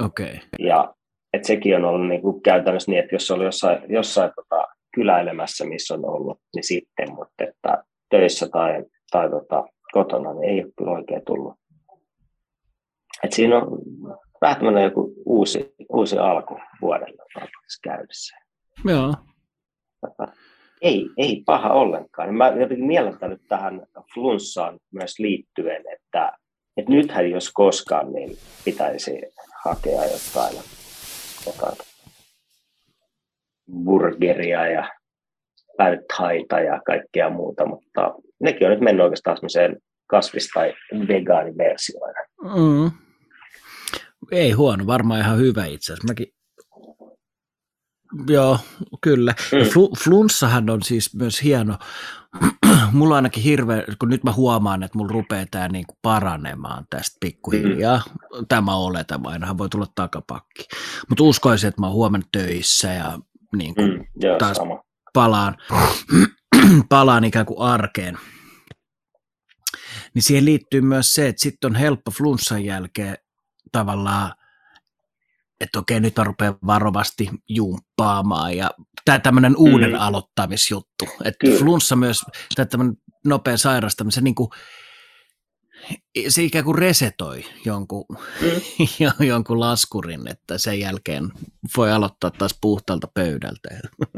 Okay. Ja et sekin on ollut niin kuin käytännössä niin, että jos oli jossain, jossain tota, kyläilemässä, missä on ollut, niin sitten, mutta että töissä tai, tai tota, kotona, niin ei ole kyllä oikein tullut. Et siinä on vähän tämmöinen joku uusi, uusi alku vuodelle käydessä. Joo. Tota, ei, ei paha ollenkaan. Mä jotenkin mielentänyt tähän flunssaan myös liittyen, että, että nythän jos koskaan, niin pitäisi hakea jotain jotain burgeria ja haita ja kaikkea muuta, mutta nekin on nyt mennyt oikeastaan semmoiseen kasvis- tai vegaaniversioina. Mm. Ei huono, varmaan ihan hyvä itse asiassa. Mäkin Joo, kyllä. Mm. Ja fl- flunssahan on siis myös hieno. mulla on ainakin hirveä, kun nyt mä huomaan, että mulla rupeaa tämä niinku paranemaan tästä pikkuhiljaa. Mm. Tämä oletan, ainahan voi tulla takapakki. Mutta uskoisin, että mä oon huomenna töissä ja niin kuin mm, joo, taas sama. palaan, palaan ikään kuin arkeen. Niin siihen liittyy myös se, että sitten on helppo flunssan jälkeen tavallaan että okei, nyt mä rupean varovasti jumppaamaan ja tämä tämmöinen uuden mm. aloittamisjuttu. Että flunssa myös, tai tämmöinen nopea sairastaminen, se, niin kuin, se ikään kuin resetoi jonkun, mm. jonkun laskurin, että sen jälkeen voi aloittaa taas puhtaalta pöydältä.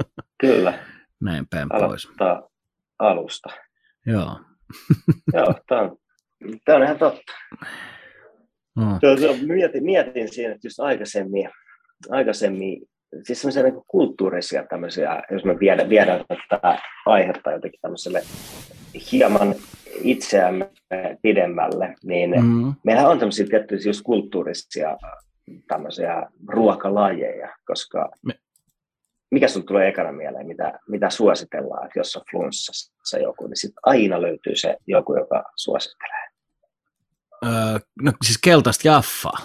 Kyllä. Näin päin Aloittaa pois. alusta. Joo. Joo, tämä on, tämä on ihan totta. Mm. Mietin, mietin siinä, että just aikaisemmin, aikaisemmin siis semmoisia niin kulttuurisia tämmöisiä, jos me viedään, viedään tätä aihetta jotenkin tämmöiselle hieman itseämme pidemmälle, niin mm. meillä on tämmöisiä tiettyjä just kulttuurisia tämmöisiä ruokalajeja, koska me... mikä sun tulee ekana mieleen, mitä, mitä suositellaan, että jos on flunssassa joku, niin sitten aina löytyy se joku, joka suosittelee. Öö, no siis keltaista jaffaa.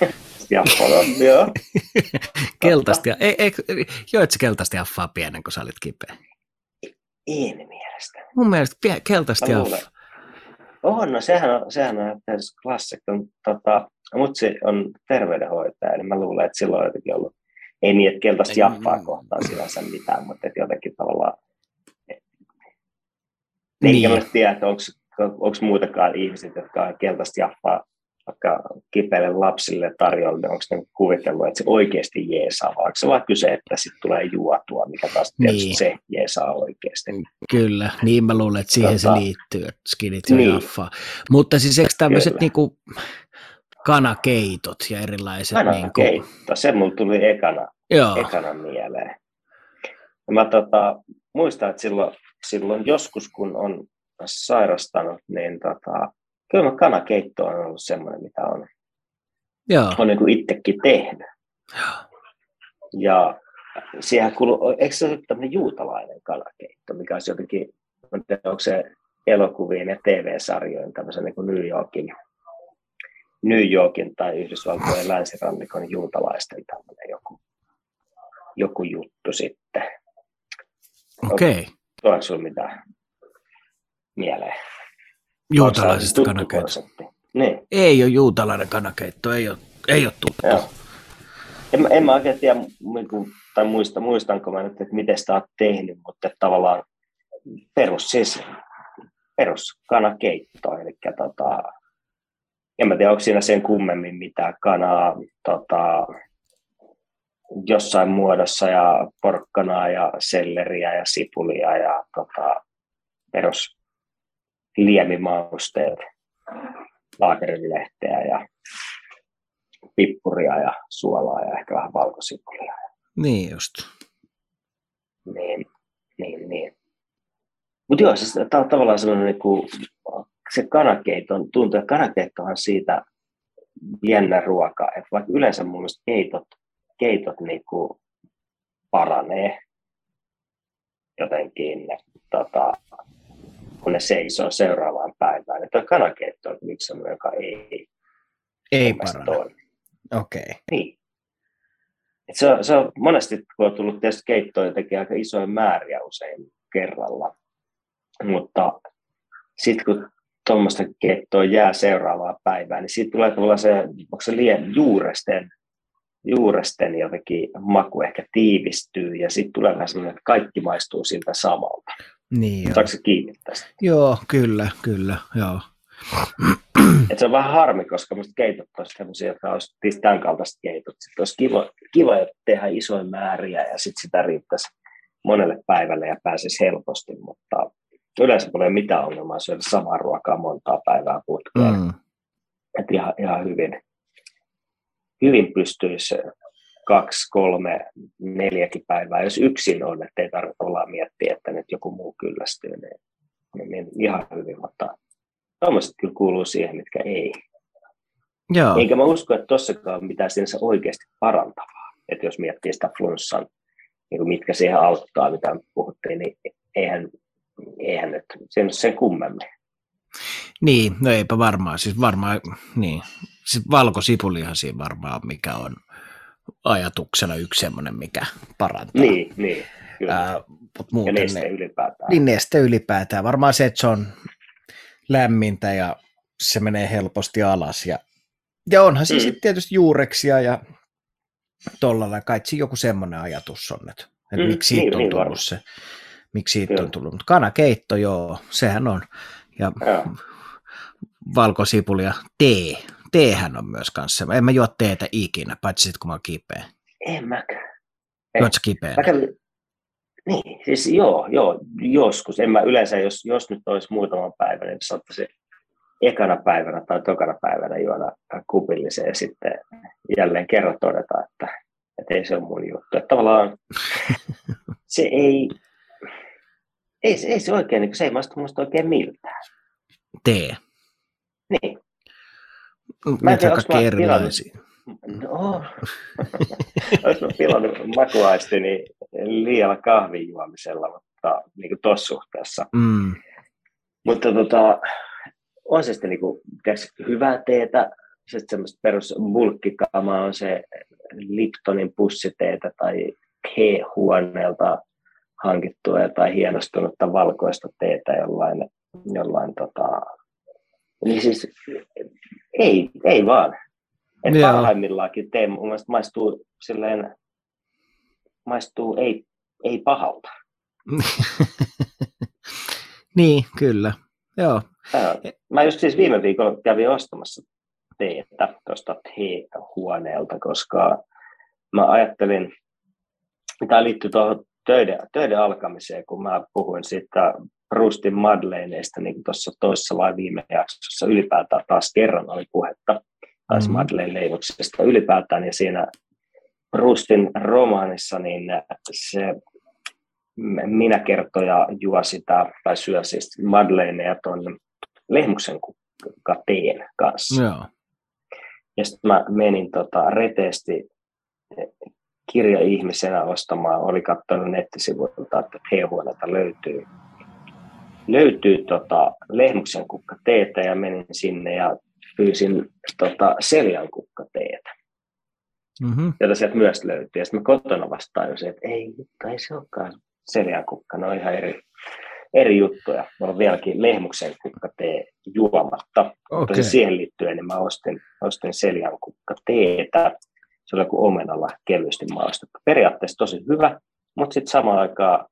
jaffaa, joo. keltaista, ja, ei, ei, joit keltaista jaffaa pienen, kun sä olit kipeä? En mielestä. Mun mielestä pie, keltaista jaffaa. On, no sehän on, sehän on klassikko. Tota, mutsi on terveydenhoitaja, eli mä luulen, että silloin on jotenkin ollut, ei niin, että keltaista jaffaa kohtaan sinänsä mitään, mutta että jotenkin tavallaan, niin. enkä mä tiedä, että onko onko muutakaan ihmiset, jotka on keltaista jaffaa vaikka kipeille lapsille tarjolla, niin onko ne kuvitellut, että se oikeasti jeesaa, vai onko se vaan kyse, että sitten tulee juotua, mikä taas niin. se jeesaa oikeasti. Kyllä, niin mä luulen, että siihen tota, se liittyy, että skinit ja niin. jaffaa. Mutta siis eikö tämmöiset niinku kanakeitot ja erilaiset? Kanakeitto, niin kuin... se mulla tuli ekana, Joo. ekana mieleen. Mä tota, muistan, että silloin, silloin joskus, kun on sairastanut, niin tota, kyllä kanakeitto on ollut semmoinen, mitä on, Joo. on niin itsekin tehnyt. Joo. Ja siihen kuuluu, eikö se ole tämmöinen juutalainen kanakeitto, mikä olisi jotenkin, onko se elokuvien ja TV-sarjojen tämmöisen niin kuin New Yorkin, New Yorkin tai Yhdysvaltojen länsirannikon juutalaisten tämmöinen joku, joku juttu sitten. Okei. Okay. Tuleeko sinulla mitään mieleen. Juutalaisesta kanakeitto. Niin. Ei ole juutalainen kanakeitto, ei ole, ei ole tuttu. Joo. En, en mä oikein tiedä, niinku, tai muista, muistanko mä nyt, että miten sitä olet tehnyt, mutta tavallaan perus, siis perus kanakeitto, eli tota, en mä tiedä, onko siinä sen kummemmin mitään kanaa tota, jossain muodossa ja porkkanaa ja selleriä ja sipulia ja tota, perus liemimausteet, laakerilehteä ja pippuria ja suolaa ja ehkä vähän valkosipulia. Niin just. Niin, niin, niin. Mutta joo, siis, tämä on tavallaan sellainen, niin kuin, se kanakeitto, tuntuu, että kanakeittohan siitä jännä ruoka, että vaikka yleensä mun mielestä keitot, keitot niin kuin paranee jotenkin, tota, kun ne seisoo seuraavaan päivään. Että kanakeitto on yksi sellainen, joka ei, ei parane. Okei. Okay. Niin. Et se, on, se on monesti, kun on tullut tietysti keittoja, tekee aika isoja määriä usein kerralla. Mutta sitten kun tuommoista keittoa jää seuraavaan päivään, niin siitä tulee tavallaan se, onko se liian juuresten, juuresten jotenkin maku ehkä tiivistyy ja sitten tulee vähän sellainen, että kaikki maistuu siltä samalta. Niin Saatko kiinni tästä? Joo, kyllä, kyllä, joo. Et se on vähän harmi, koska musta keitot olisivat sellaisia, jotka olisivat tämän kaltaiset keitot. Sitten olisi kiva, kiva tehdä isoja määriä ja sitten sitä riittäisi monelle päivälle ja pääsisi helposti, mutta yleensä ei ole mitään ongelmaa syödä samaa ruokaa montaa päivää putkeen. Mm. Et ihan, ihan hyvin, hyvin pystyisi kaksi, kolme, neljäkin päivää, jos yksin on, että ei tarvitse olla miettiä, että nyt joku muu kyllästyy, niin, niin, niin ihan hyvin, mutta tuommoiset kyllä kuuluu siihen, mitkä ei. Joo. Eikä mä usko, että tossakaan on mitään sinänsä oikeasti parantavaa. Että jos miettii sitä flunssan, niin mitkä siihen auttaa, mitä puhuttiin, niin eihän, eihän nyt sen, sen kummemmin. Niin, no eipä varmaan. Siis varmaan, niin. Siis valkosipulihan siinä varmaan, mikä on ajatuksena yksi semmoinen, mikä parantaa. Niin, niin. Kyllä. Ää, mut muuten ja neste ylipäätään. Niin, neste ylipäätään. Varmaan se, että se on lämmintä ja se menee helposti alas. Ja, ja onhan siis mm. tietysti juureksia ja tollalla kai joku semmoinen ajatus on, että, että mm, miksi siitä niin, on niin tullut niin se. Miksi siitä kyllä. on tullut. Mutta kanakeitto, joo, sehän on. Ja ja. valkosipuli ja tee. Teehän on myös kanssa. En mä juo teetä ikinä, paitsi sitten kun mä oon kipeä. En mäkään. Juotko kipeä? Mä kävin, niin, siis joo, joo, joskus. En mä yleensä, jos, jos nyt olisi muutama päivä, niin saattaisi ekana päivänä tai tokana päivänä juoda kupillisen ja sitten jälleen kerran todeta, että, että ei se ole mun juttu. Että tavallaan se ei, ei, ei se oikein, niin se ei maistu musta oikein miltään. Tee. Niin. Mä en tiedä, onko erilaisia. No, olisi pilannut makuaistini liialla kahvin juomisella, mutta niin kuin tuossa suhteessa. Mm. Mutta tota, on se sitten niin kuin, hyvää teetä, sitten semmoista perus bulkkikamaa on se Liptonin pussiteetä tai he-huoneelta hankittua tai hienostunutta valkoista teetä jollain, jollain tota, niin siis ei, ei vaan. Et parhaimmillaakin tee mun mielestä maistuu silleen, maistuu ei, ei pahalta. niin, kyllä. Joo. Mä just siis viime viikolla kävin ostamassa teetä tuosta huoneelta, koska mä ajattelin, tämä liittyy tuohon töiden, töiden alkamiseen, kun mä puhuin siitä Proustin Madeleineista, niin tuossa toisessa vai viime jaksossa ylipäätään taas kerran oli puhetta taas mm-hmm. Madeleine leivoksesta ylipäätään, ja siinä Proustin romaanissa niin se minä kertoja juo sitä, tai syö siis Madeleineja tuon lehmuksen teen kanssa. Joo. Ja sitten mä menin tota, reteesti kirja-ihmisenä ostamaan, oli katsonut nettisivuilta, että teehuoneelta löytyy, löytyy tota, lehmuksen kukka teetä ja menin sinne ja pyysin tota, seljan kukka teetä. Mm-hmm. Jota sieltä myös löytyy. Ja sitten mä kotona vasta tajusin, että ei, ei se olekaan seljan kukka, ne on ihan eri, eri juttuja. Mulla on vieläkin lehmuksen kukka tee juomatta. Okay. Mutta siihen liittyen niin mä ostin, ostin seljan kukka teetä se oli joku omenalla kevyesti maustettu. Periaatteessa tosi hyvä, mutta sitten samaan aikaan,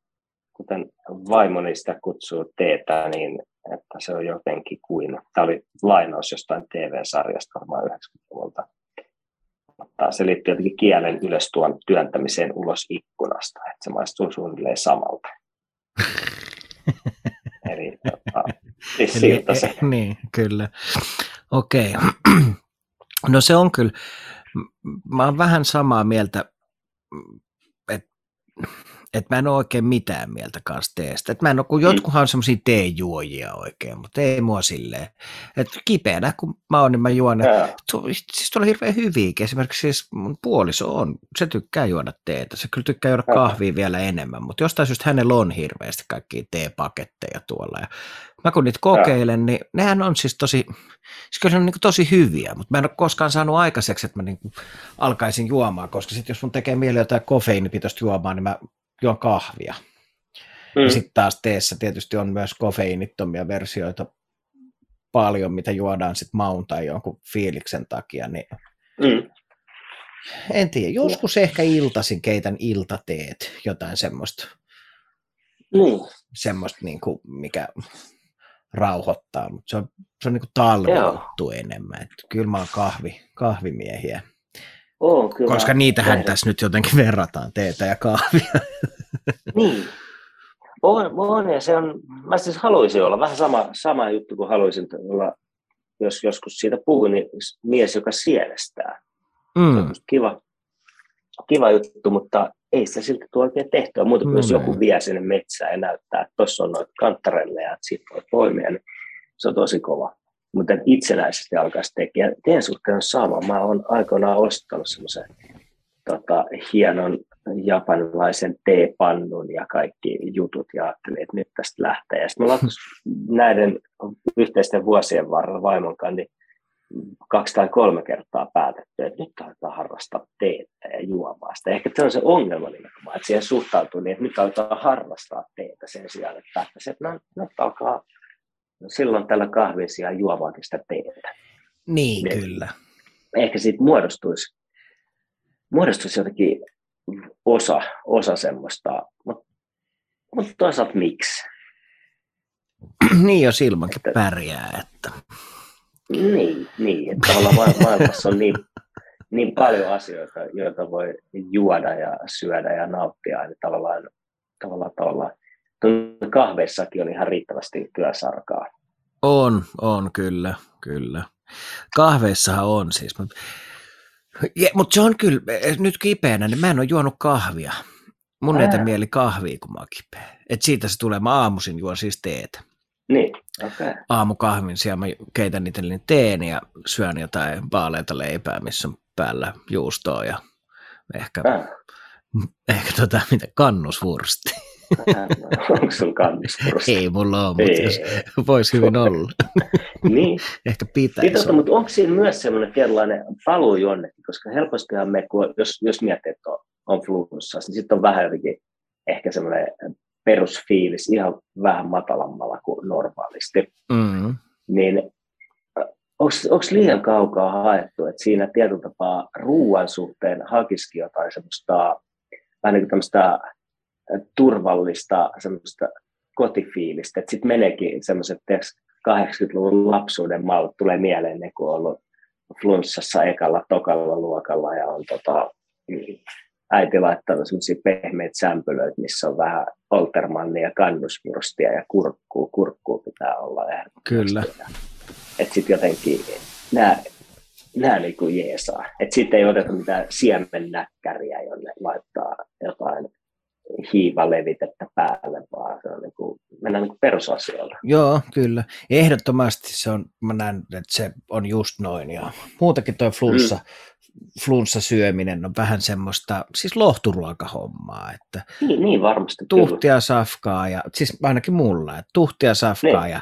kuten vaimoni sitä kutsuu teetä, niin että se on jotenkin kuin, tämä oli lainaus jostain TV-sarjasta varmaan 90-luvulta, mutta se liittyy jotenkin kielen ylös tuon työntämiseen ulos ikkunasta, että se maistuu suunnilleen samalta. Eli, tota, siis siltä se. Niin, kyllä. Okei. Okay. No se on kyllä, mä oon vähän samaa mieltä, että et mä en ole oikein mitään mieltä kanssa teestä. Et mä en ole, kun mm. jotkuhan on semmoisia teejuojia oikein, mutta ei mua silleen. Että kipeänä kun mä oon, niin mä juon. Tu, siis tulee hirveän hyviä. Esimerkiksi siis mun puoliso on, se tykkää juoda teetä. Se kyllä tykkää juoda kahvia vielä enemmän, mutta jostain syystä hänellä on hirveästi kaikkia teepaketteja tuolla. Ja mä kun niitä kokeilen, niin nehän on siis tosi, siis kyllä ne on niin tosi hyviä, mutta mä en ole koskaan saanut aikaiseksi, että mä niin alkaisin juomaan, koska sitten jos mun tekee mieli jotain kofeiinipitoista juomaa, niin mä juon kahvia. Mm. Ja sitten taas teessä tietysti on myös kofeiinittomia versioita paljon, mitä juodaan sitten maun tai jonkun fiiliksen takia, niin mm. en tiedä, joskus mm. ehkä iltasin keitän iltateet, jotain semmoista, mm. semmoista niin kuin, mikä rauhoittaa, mutta se on, se on niin talvijuttu enemmän. Että kyllä mä oon kahvi, kahvimiehiä. Oo, kyllä. Koska niitähän tässä nyt jotenkin verrataan, teetä ja kahvia. Niin. On, on, ja se on, mä siis haluaisin olla vähän sama, sama juttu kuin haluaisin olla, jos joskus siitä puhun, niin mies, joka sielestää. Mm. Se kiva, kiva juttu, mutta ei se silti tule oikein tehtyä. Muuta kuin jos joku vie sinne metsään ja näyttää, että tuossa on noita kanttarelle ja siitä voi poimia, niin se on tosi kova. Mutta itsenäisesti alkaisi tekemään. Teen suhteen sama. Mä oon aikoinaan ostanut semmoisen tota, hienon japanilaisen teepannun ja kaikki jutut ja ajattelin, että nyt tästä lähtee. Ja sitten me näiden yhteisten vuosien varrella vaimon kanssa niin kaksi tai kolme kertaa päätetty, että nyt aletaan harrastaa teetä ja juomaa sitä. Ehkä se on se ongelma nimenomaan, että siihen suhtautuu niin, että nyt aletaan harrastaa teetä sen sijaan, että päättäisiin, että no, nyt alkaa silloin tällä kahvisia juomaakin sitä teetä. Niin, niin, kyllä. Ehkä siitä muodostuisi, muodostuisi jotenkin osa, osa semmoista, mutta, mutta toisaalta miksi? niin, jos ilmankin että, pärjää. Että... Niin, niin että tavallaan maailmassa on niin, niin paljon asioita, joita voi juoda ja syödä ja nauttia, niin tavallaan, tavallaan, tavallaan kahveissakin on ihan riittävästi työsarkaa. On, on, kyllä, kyllä. Kahveissahan on siis, mutta mutta se on kyllä, nyt kipeänä, niin mä en ole juonut kahvia. Mun ei mieli kahvia, kun mä oon kipeä. Et siitä se tulee, mä aamuisin juon siis teetä. Niin, okei. Okay. Aamukahvin siellä mä keitän itselleni teen ja syön jotain vaaleita leipää, missä on päällä juustoa ja ehkä, äh. ehkä tota, mitä, kannusvursti. Onko sun kannusvursti? Ei mulla ole, mutta jos voisi hyvin olla. niin. ehkä pitäisi Pitota, mutta onko siinä myös semmoinen tietynlainen paluu jonnekin, koska helpostihan me, kun, jos, jos miettii, että on, on flunssassa, niin sitten on vähän jotenkin ehkä semmoinen perusfiilis ihan vähän matalammalla kuin normaalisti. Mm-hmm. Niin onko liian kaukaa haettu, että siinä tietyllä tapaa ruoan suhteen hakisikin jotain semmoista vähän niin kuin tämmöistä turvallista semmoista kotifiilistä, että sitten meneekin semmoiset 80-luvun lapsuuden mallit tulee mieleen ne, kun on ollut flunssassa ekalla, tokalla luokalla ja on tota, äiti laittanut semmoisia pehmeitä sämpylöitä, missä on vähän oltermannia kannusmurstia ja kurkkuu. Kurkkuu pitää olla. Kyllä. Että sitten jotenkin nämä, nämä niin kuin jeesaa. Että sitten ei oteta mitään jotain hiivalevitettä päälle, vaan se on niin kuin, mennään niin kuin perusasioilla. Joo, kyllä. Ehdottomasti se on, mä näen, että se on just noin. Ja muutakin tuo flunssa, mm flunssasyöminen on vähän semmoista, siis lohturuokahommaa, että niin, niin varmasti. Tuhtia kyllä. safkaa ja, siis ainakin mulla, että tuhtia safkaa niin. ja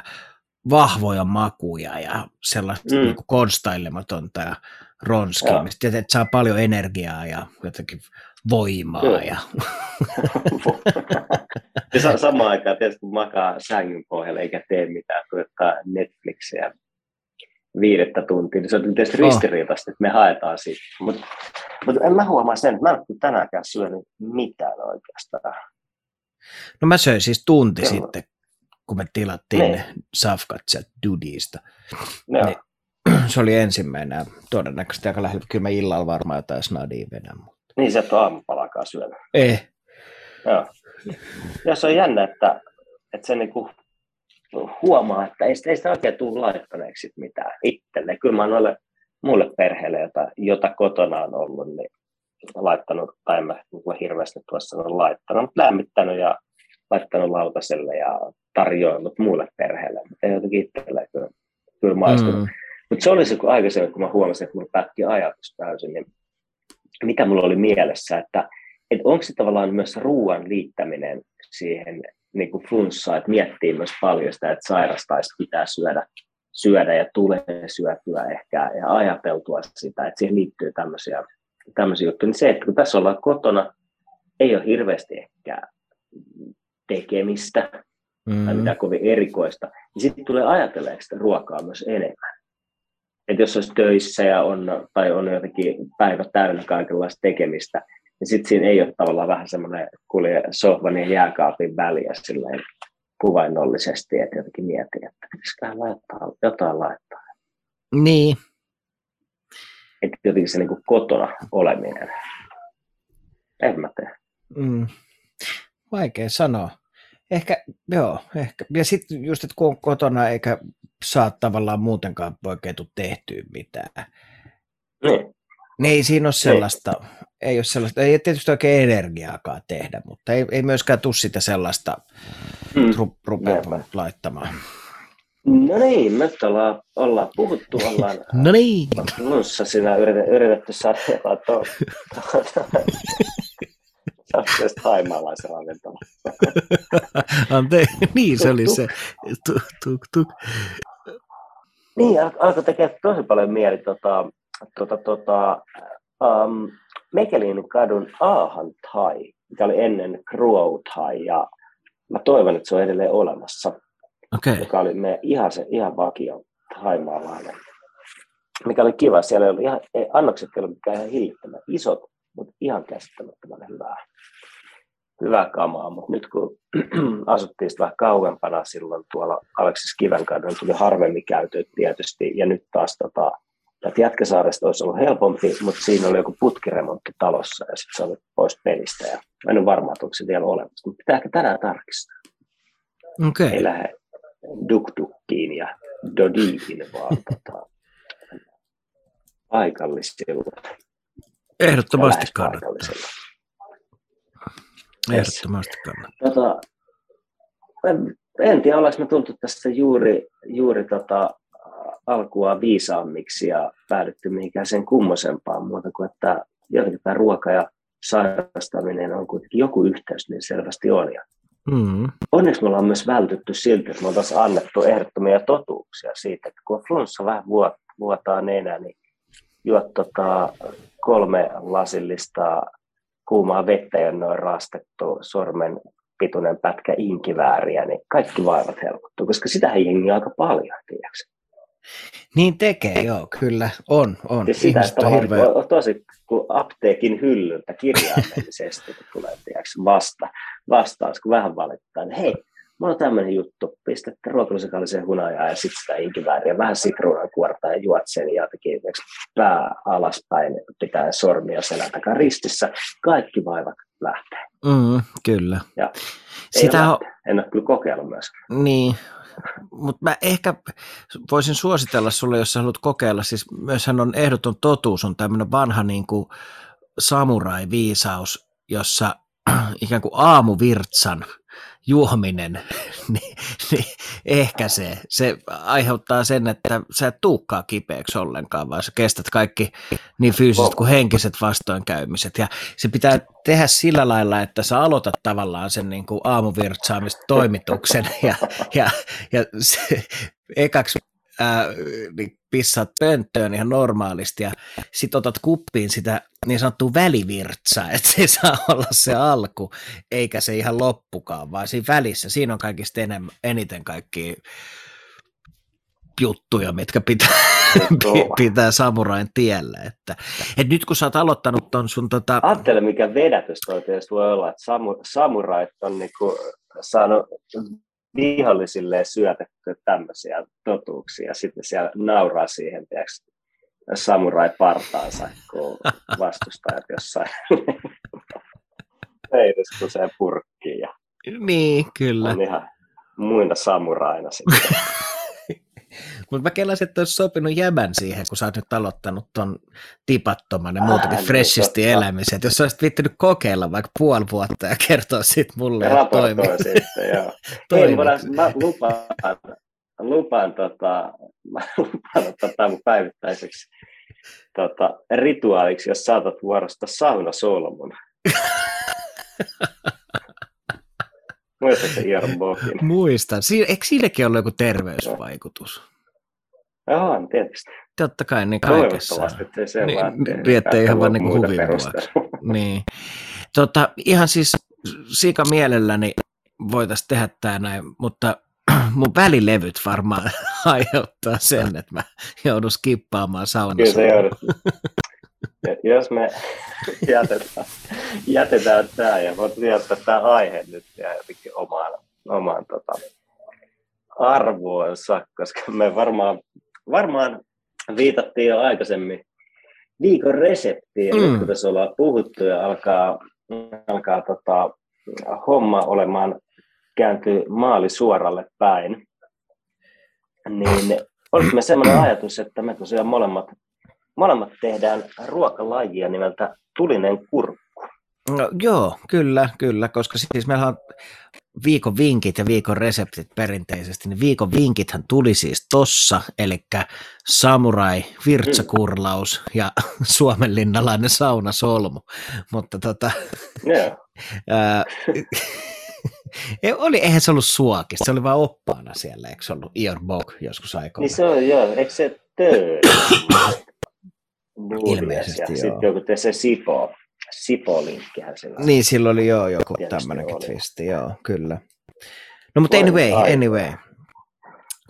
vahvoja makuja ja sellaista mm. niin konstailematonta ja ronskimista, että saa paljon energiaa ja jotenkin voimaa. Kyllä. Ja... ja samaan aikaan tietysti kun makaa sängyn pohjalla eikä tee mitään, tuottaa Netflixiä viidettä tuntia, niin se on tietysti oh. ristiriitaista, että me haetaan siitä. Mutta mut en mä huomaa sen, että mä en ole tänäänkään syönyt mitään oikeastaan. No mä söin siis tunti Kyllä. sitten, kun me tilattiin ne, ne safkat Dudista. Niin, se oli ensimmäinen todennäköisesti aika lähellä. Kyllä mä illalla varmaan jotain snadia vedän. Mutta... Niin, se et ole aamupalakaan syönyt. Ei. Joo. Ja se on jännä, että, että se niinku huomaa, että ei, ei sitä oikein tule laittaneeksi mitään itselle. Kyllä mä noille mulle perheelle, jota, jota kotona on ollut, niin laittanut, tai mä hirveästi tuossa on laittanut, mutta lämmittänyt ja laittanut lautaselle ja tarjoillut muille perheelle, mutta ei jotenkin itselle kyllä, kyllä maistunut. Mm. Mutta se oli se, kun aikaisemmin, kun mä huomasin, että mulla pätki ajatus täysin, niin mitä mulla oli mielessä, että, että onko se tavallaan myös ruoan liittäminen siihen niin kuin flunssaa, että miettii myös paljon sitä, että sairastaisi pitää syödä, syödä ja tulee syötyä ehkä ja ajateltua sitä, että siihen liittyy tämmöisiä, tämmöisiä juttuja. Niin se, että kun tässä ollaan kotona, ei ole hirveästi ehkä tekemistä mm-hmm. tai mitään kovin erikoista, niin sitten tulee ajatelleeksi sitä ruokaa myös enemmän. Että jos olisi töissä ja on, tai on jotenkin päivä täynnä kaikenlaista tekemistä, niin sitten siinä ei ole tavallaan vähän semmoinen kulje sohvan ja jääkaapin väliä silleen kuvainnollisesti, että jotenkin mietin, että pitäisiköhän laittaa, jotain laittaa. Niin. Että jotenkin se niin kuin kotona oleminen. En mä tee. Mm. Vaikea sanoa. Ehkä, joo, ehkä. Ja sitten just, että kun on kotona eikä saa tavallaan muutenkaan oikein tehtyä mitään. Niin. Niin ei siinä ole sellaista, niin ei ole sellaista, ei tietysti oikein energiaakaan tehdä, mutta ei, ei myöskään tule sitä sellaista mm. rupeamaan laittamaan. No niin, nyt ollaan, ollaan puhuttu, ollaan no niin. Lunssa sinä yritetty, yritetty saada tuon Tästä haimaalaisen ravintola. Ante, niin se oli se. Tuk, tuk, tuk. Niin, alkoi tekemään tosi paljon mieli tota, tota, tota, um, Mekelin kadun Aahan Thai, mikä oli ennen Crow Thai, ja mä toivon, että se on edelleen olemassa. Okay. Joka oli meidän ihan, se, ihan vakio haimaalainen. Mikä oli kiva, siellä oli ihan, annokset ei mikään ihan hillittömän isot, mutta ihan käsittämättömän hyvää, hyvää kamaa. Mutta nyt kun asuttiin vähän kauempana silloin tuolla Aleksis Kivenkadun, tuli harvemmin käyty tietysti, ja nyt taas tota, Tätä Jätkäsaaresta olisi ollut helpompi, mutta siinä oli joku putkiremontti talossa ja sitten se oli pois pelistä. Ja en ole varma, että onko se vielä olemassa, mutta pitää ehkä tänään tarkistaa. Okay. Ei lähde dukdukkiin ja dodiin, vaan tota, paikallisilla. Ehdottomasti kannattaa. Ehdottomasti kannattaa. Tota, en, en tiedä, ollaanko me tultu tästä juuri, juuri tota, alkua viisaammiksi ja päädytty mihinkään sen kummosempaan muuta kuin, että jotenkin tämä ruoka ja sairastaminen on kuitenkin joku yhteys, niin selvästi on. Ja mm. Onneksi me ollaan myös vältytty siltä, että me oltaisiin annettu ehdottomia totuuksia siitä, että kun flunssa vähän vuotaa nenä, niin juot tota kolme lasillista kuumaa vettä ja noin raastettu sormen pituinen pätkä inkivääriä, niin kaikki vaivat helpottuu, koska sitä jengiä aika paljon, tiedätkö? Niin tekee, joo, kyllä, on, on. Ja sitä, että on hirveä... tosi kuin apteekin hyllyltä kirjaimellisesti, kun tulee tiiäks, vasta, vastaus, kun vähän valittaa, niin hei, mulla on tämmöinen juttu, pistätte ruokalusikallisen hunajaa ja sitten sitä inkivääriä, vähän sitruunan kuorta ja juot sen jotenkin pää alaspäin, pitää sormia selän takaa ristissä, kaikki vaivat lähtee. Mm, kyllä. Ja Sitä on... En ole kyllä kokeillut myöskään. Niin, mutta mä ehkä voisin suositella sulle, jos sä haluat kokeilla, siis myöshän on ehdoton totuus, on tämmöinen vanha niin kuin samurai-viisaus, jossa ikään kuin aamuvirtsan juominen, niin, niin ehkä se, se aiheuttaa sen, että sä et tuukkaa kipeäksi ollenkaan, vaan sä kestät kaikki niin fyysiset kuin henkiset vastoinkäymiset. Ja se pitää tehdä sillä lailla, että sä aloitat tavallaan sen niin kuin aamuvirtsaamistoimituksen ja, ja, ja se, ekaksi ää, niin pissaat pönttöön ihan normaalisti ja sitten otat kuppiin sitä niin sanottua välivirtsaa, että se saa olla se alku, eikä se ihan loppukaan, vaan siinä välissä, siinä on kaikista enemmän, eniten kaikki juttuja, mitkä pitää, pitää samurain tiellä. Että, et nyt kun sä oot aloittanut ton sun... Tota... Ajattele, mikä vedätys toi voi olla, että samurait on niinku saanut vihollisille syötetty tämmöisiä totuuksia. Sitten siellä nauraa siihen, tiedätkö, samurai-partaansa, kun vastustajat jossain se purkkiin. Ja niin, kyllä. On ihan muina samuraina sitten. Mutta mä kelasin, että olisi sopinut jäbän siihen, kun sä oot nyt aloittanut ton tipattoman ja muutenkin niin, freshisti niin, elämisen. Jos sä olisit viittinyt kokeilla vaikka puoli vuotta ja kertoa sit mulle, että toimii. sitten, joo. Hei, mä lupaan, lupaan, tota, mä lupaan ottaa tämän mun päivittäiseksi tota, rituaaliksi, jos saatat vuorosta saunasolmun. Muistatko Ian Bokin? Muistan. Eikö siinäkin ollut joku terveysvaikutus? On tietysti. Totta kai, niin kaikessa. Toivottavasti, ettei se niin, ihan vaan niin huvin niin. Tota, ihan siis siika mielelläni voitaisiin tehdä tämä näin, mutta mun välilevyt varmaan aiheuttaa sen, että mä joudun skippaamaan saunassa. Kyllä se joudut. Jos me jätetään, jätetään tämä ja voit jättää tämä aihe nyt ja jotenkin omaan, omaan tota, arvoonsa, koska me varmaan, varmaan viitattiin jo aikaisemmin viikon reseptiin, mm. nyt kun tässä ollaan puhuttu ja alkaa, alkaa tota, homma olemaan kääntyy maali suoralle päin, niin oliko me sellainen ajatus, että me tosiaan molemmat molemmat tehdään ruokalajia nimeltä tulinen kurkku. No, joo, kyllä, kyllä, koska siis meillä on viikon vinkit ja viikon reseptit perinteisesti, niin viikon vinkithän tuli siis tossa, eli samurai, virtsakurlaus ja suomenlinnalainen saunasolmu, mutta tota, yeah. ää, oli, eihän se ollut suakista, se oli vain oppaana siellä, eikö se ollut Ior Bog joskus aikoina? Niin se on, joo, eikö se töö? Ilmeisesti, joo. Sitten joku se Sipo, Sipo-linkkihän sillä Niin, sillä oli joo joku tämmöinenkin twisti, joo, kyllä. No mutta anyway, anyway.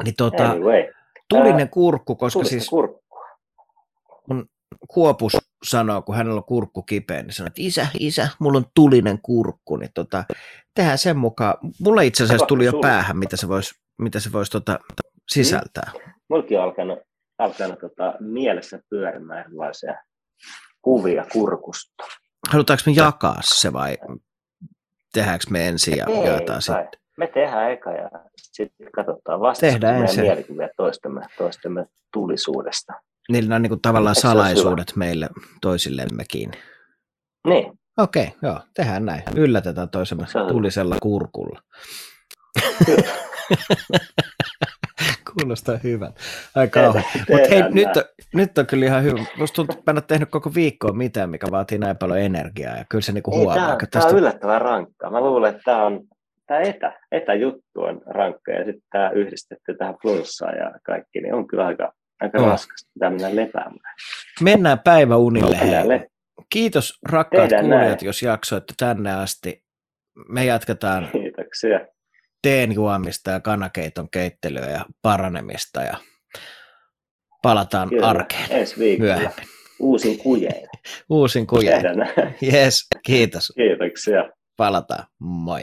Niin tota, anyway. tulinen kurkku, koska tulinen siis kurkku. mun Kuopus sanoo, kun hänellä on kurkku kipeä, niin sanoo, että isä, isä, mulla on tulinen kurkku, niin tota, tehdään sen mukaan. Mulla itse asiassa tuli jo päähän, mitä se voisi mitä se vois, tota, sisältää. Mm. Mullakin on alkanut, alkanut tota, mielessä pyörimään erilaisia kuvia kurkusta. Halutaanko me jakaa se vai tehdäänkö me ensin ja Ei, jaetaan sitten? Me tehdään eka ja sitten katsotaan vasta tehdään meidän mielikuvia toistemme, toistemme tulisuudesta. Niillä on niin kuin tavallaan Eikö salaisuudet meille toisillemmekin. Niin. Okei, okay, joo, tehdään näin. Yllätetään toisemme tulisella kurkulla. Kuulostaa hyvän. Ai kauhean. Mutta hei, nyt on, nyt on kyllä ihan hyvä. Musta tuntuu, että en tehnyt koko viikkoa mitään, mikä vaatii näin paljon energiaa. Ja kyllä se niinku huomaa. Tämä, tästä... tämä on yllättävän rankkaa. Mä luulen, että tämä on tämä etä, etäjuttu on rankka ja sitten tämä yhdistetty tähän flunssaan ja kaikki, niin on kyllä aika, aika no. raskasta. Pitää mennä lepäämään. Mennään päiväunille. No, le- Kiitos rakkaat Tehdään kuulijat, näin. jos jaksoitte tänne asti. Me jatketaan Kiitoksia. Teen juomista ja kanakeiton keittelyä ja paranemista ja palataan Kyllä. arkeen Ensi viikolla. myöhemmin. Uusin kujein. Uusin kujein. Yes, kiitos. Kiitoksia. Palataan. Moi.